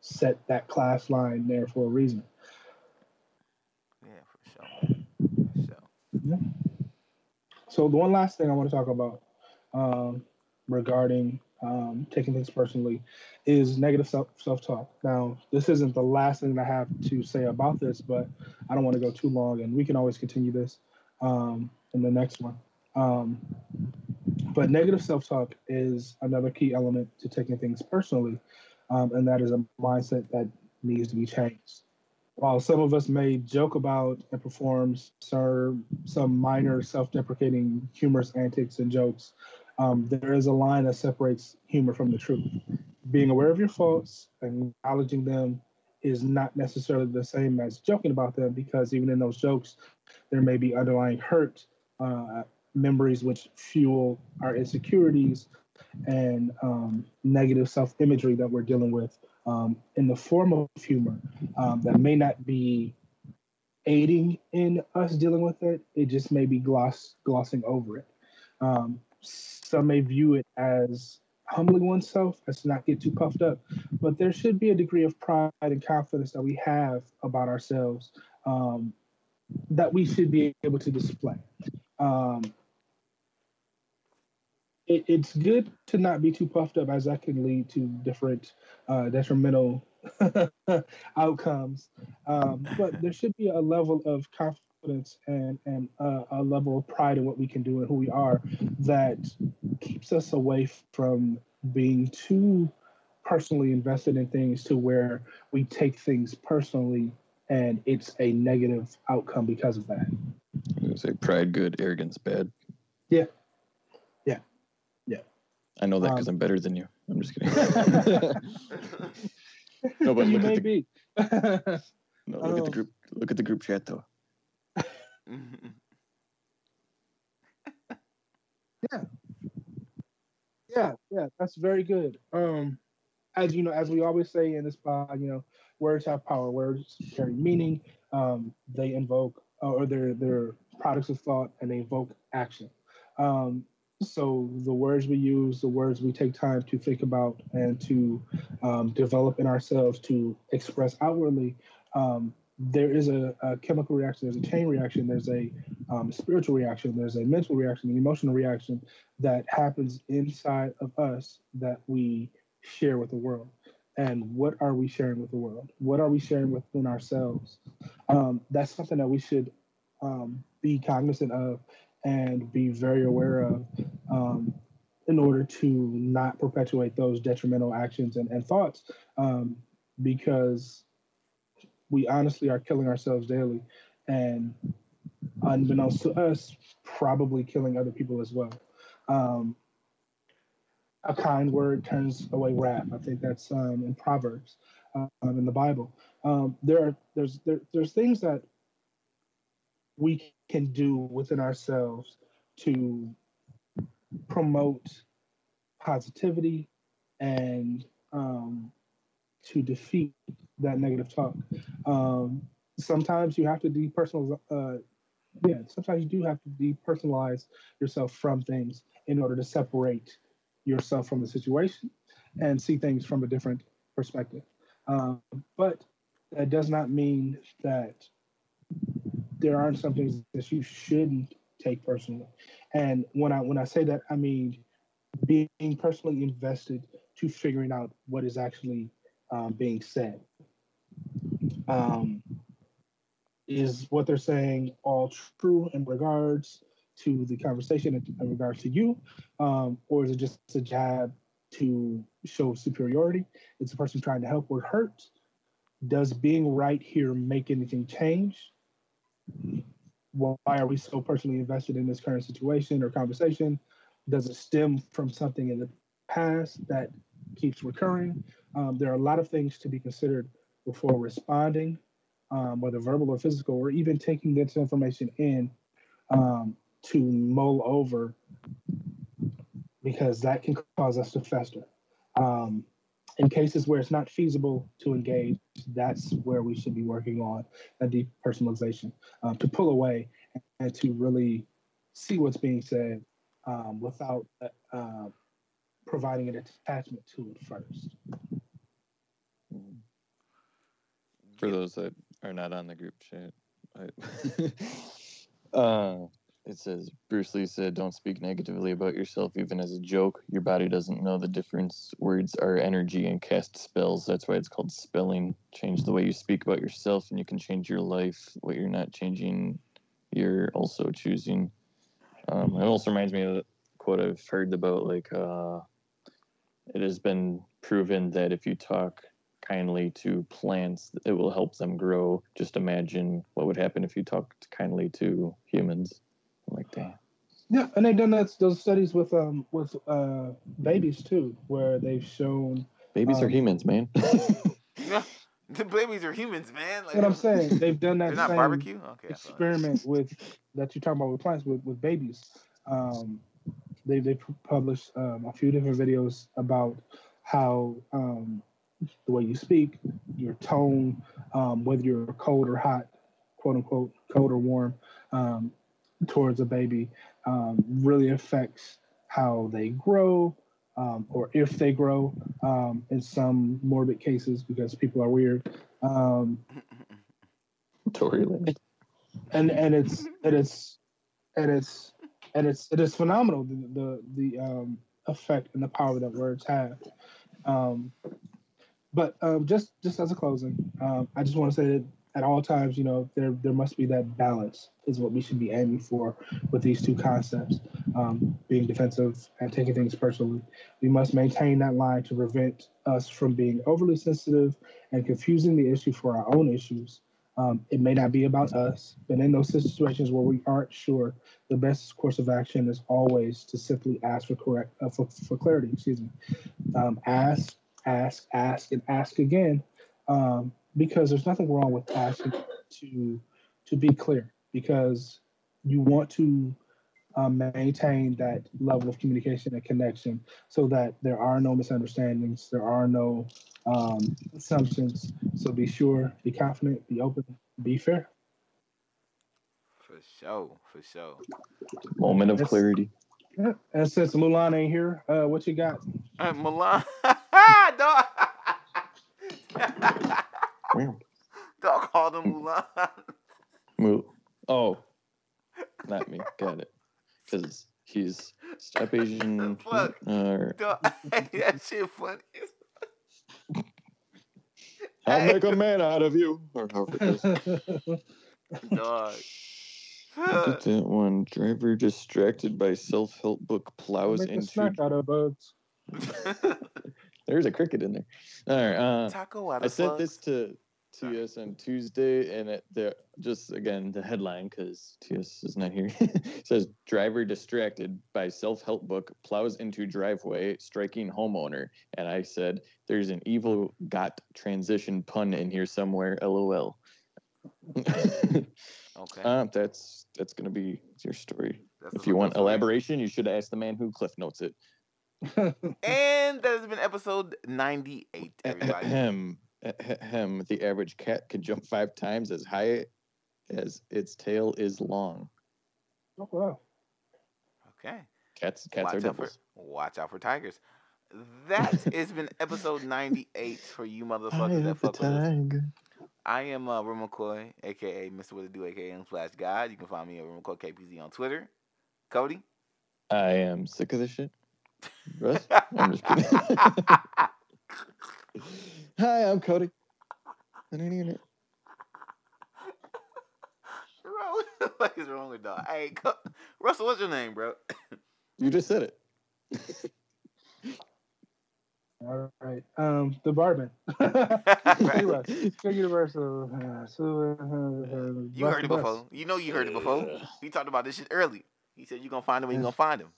set that class line there for a reason. yeah, for sure. For sure. So the one last thing I want to talk about um, regarding um, taking things personally is negative self talk. Now, this isn't the last thing I have to say about this, but I don't want to go too long, and we can always continue this um, in the next one. Um, but negative self talk is another key element to taking things personally, um, and that is a mindset that needs to be changed. While some of us may joke about and perform some minor self deprecating humorous antics and jokes, um, there is a line that separates humor from the truth. Being aware of your faults, acknowledging them, is not necessarily the same as joking about them because even in those jokes, there may be underlying hurt, uh, memories which fuel our insecurities, and um, negative self imagery that we're dealing with um, in the form of humor um, that may not be aiding in us dealing with it. It just may be gloss glossing over it. Um, some may view it as humbling oneself, as to not get too puffed up, but there should be a degree of pride and confidence that we have about ourselves um, that we should be able to display. Um, it, it's good to not be too puffed up, as that can lead to different uh, detrimental outcomes. Um, but there should be a level of confidence and and uh, a level of pride in what we can do and who we are that keeps us away from being too personally invested in things to where we take things personally and it's a negative outcome because of that. I'm say pride good, arrogance bad. Yeah. Yeah. Yeah. I know that because Um, I'm better than you. I'm just kidding. no, but you look may at the, be. no, look at the Um, group. Look at the group chat though. Yeah, yeah, yeah, that's very good. Um, as you know, as we always say in this pod, you know, words have power. Words carry meaning. Um, they invoke, or they're they're products of thought, and they evoke action. Um, so the words we use, the words we take time to think about and to um, develop in ourselves to express outwardly, um, there is a, a chemical reaction. There's a chain reaction. There's a um, spiritual reaction. There's a mental reaction, an emotional reaction that happens inside of us that we share with the world. And what are we sharing with the world? What are we sharing within ourselves? Um, that's something that we should um, be cognizant of and be very aware of um, in order to not perpetuate those detrimental actions and, and thoughts um, because we honestly are killing ourselves daily and unbeknownst to us probably killing other people as well um, a kind word turns away wrath. I think that's um, in Proverbs, um, in the Bible. Um, there are there's there, there's things that we can do within ourselves to promote positivity and um, to defeat that negative talk. Um, sometimes you have to depersonalize. Uh, yeah, sometimes you do have to depersonalize yourself from things in order to separate yourself from the situation and see things from a different perspective. Um, but that does not mean that there aren't some things that you shouldn't take personally. And when I when I say that, I mean being personally invested to figuring out what is actually um, being said. Um, is what they're saying all true in regards to the conversation in, regards to you, um, or is it just a jab to show superiority? It's a person trying to help or hurt. Does being right here make anything change? Why are we so personally invested in this current situation or conversation? Does it stem from something in the past that keeps recurring? Um, there are a lot of things to be considered before responding, um, whether verbal or physical, or even taking this information in um, to mull over because that can cause us to fester. Um, in cases where it's not feasible to engage, that's where we should be working on a depersonalization um, to pull away and to really see what's being said um, without uh, uh, providing an attachment to it first. For those that are not on the group chat, I, uh, it says Bruce Lee said, "Don't speak negatively about yourself, even as a joke. Your body doesn't know the difference. Words are energy and cast spells. That's why it's called spelling. Change the way you speak about yourself, and you can change your life. What you're not changing, you're also choosing." Um, it also reminds me of the quote I've heard about, like, uh, it has been proven that if you talk kindly to plants, it will help them grow. Just imagine what would happen if you talked kindly to humans. I'm like, damn. Yeah, and they've done that those studies with um with uh babies too, where they've shown Babies are Um, humans, man. Yeah, the babies are humans, man. Like, what I'm saying. They've done that They're not same barbecue. Okay. Experiment with that you're talking about with plants with, with babies. Um, they they published um, a few different videos about how um, the way you speak, your tone, um, whether you're cold or hot, quote unquote, cold or warm, um, towards a baby, um, really affects how they grow. Um, or if they grow, um, in some morbid cases, because people are weird, um, Tory Lane. and and it's it's and it's and it's it is phenomenal the the, the um, effect and the power that words have. Um, but um, just just as a closing, um, I just want to say that at all times, you know, there there must be that balance is what we should be aiming for with these two concepts, um, being defensive and taking things personally. We must maintain that line to prevent us from being overly sensitive and confusing the issue for our own issues. Um, it may not be about us, but in those situations where we aren't sure, the best course of action is always to simply ask for correct uh, for, for clarity. Excuse me. Um, ask, ask, ask, and ask again, um, because there's nothing wrong with asking to to be clear, because you want to um, maintain that level of communication and connection, so that there are no misunderstandings, there are no um, assumptions. So be sure, be confident, be open, be fair. For sure, for sure. Moment of clarity. Yeah. And since Mulan ain't here, uh, what you got? Uh, Milan, dog. Dog called him Mulan. Move. Oh, not me. Got it. Because he's stop Asian. Fuck. Uh, Dog, that shit funny. I'll make a man out of you. Or however it goes. Dog. Look at that one driver distracted by self-help book plows Make a into. snack out of bugs. There's a cricket in there. All right. Uh, Taco out I sent this to TS on Tuesday, and it, the just again the headline because TS is not here says driver distracted by self-help book plows into driveway striking homeowner, and I said there's an evil got transition pun in here somewhere. LOL. Okay. uh, that's that's gonna be your story. That's If you want elaboration, you should ask the man who cliff notes it. And that has been episode 98, everybody. Ahem. Ahem. The average cat can jump five times as high as its tail is long. oh, wow. Okay. Cats, cats are watch out for devils. watch out for tigers. That has been episode 98 for you motherfuckers that fuck with us. I am uh, Rim McCoy, aka Mr. What to Do, aka M Flash God. You can find me at Rim McCoy KPZ on Twitter. Cody. I am sick of this shit. Russ? I'm just kidding. Hi, I'm Cody. what is wrong with dog? Hey, Russell, what's your name, bro? you just said it. All right, um, the barman. anyway, universal. Uh, uh, you heard it before. You know you heard it before. We talked about this shit early. He said you're gonna find him. You're gonna find him.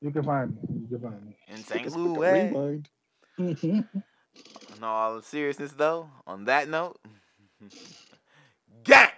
You can find me. You can find me. In St. Louis. In all seriousness, though, on that note, gang.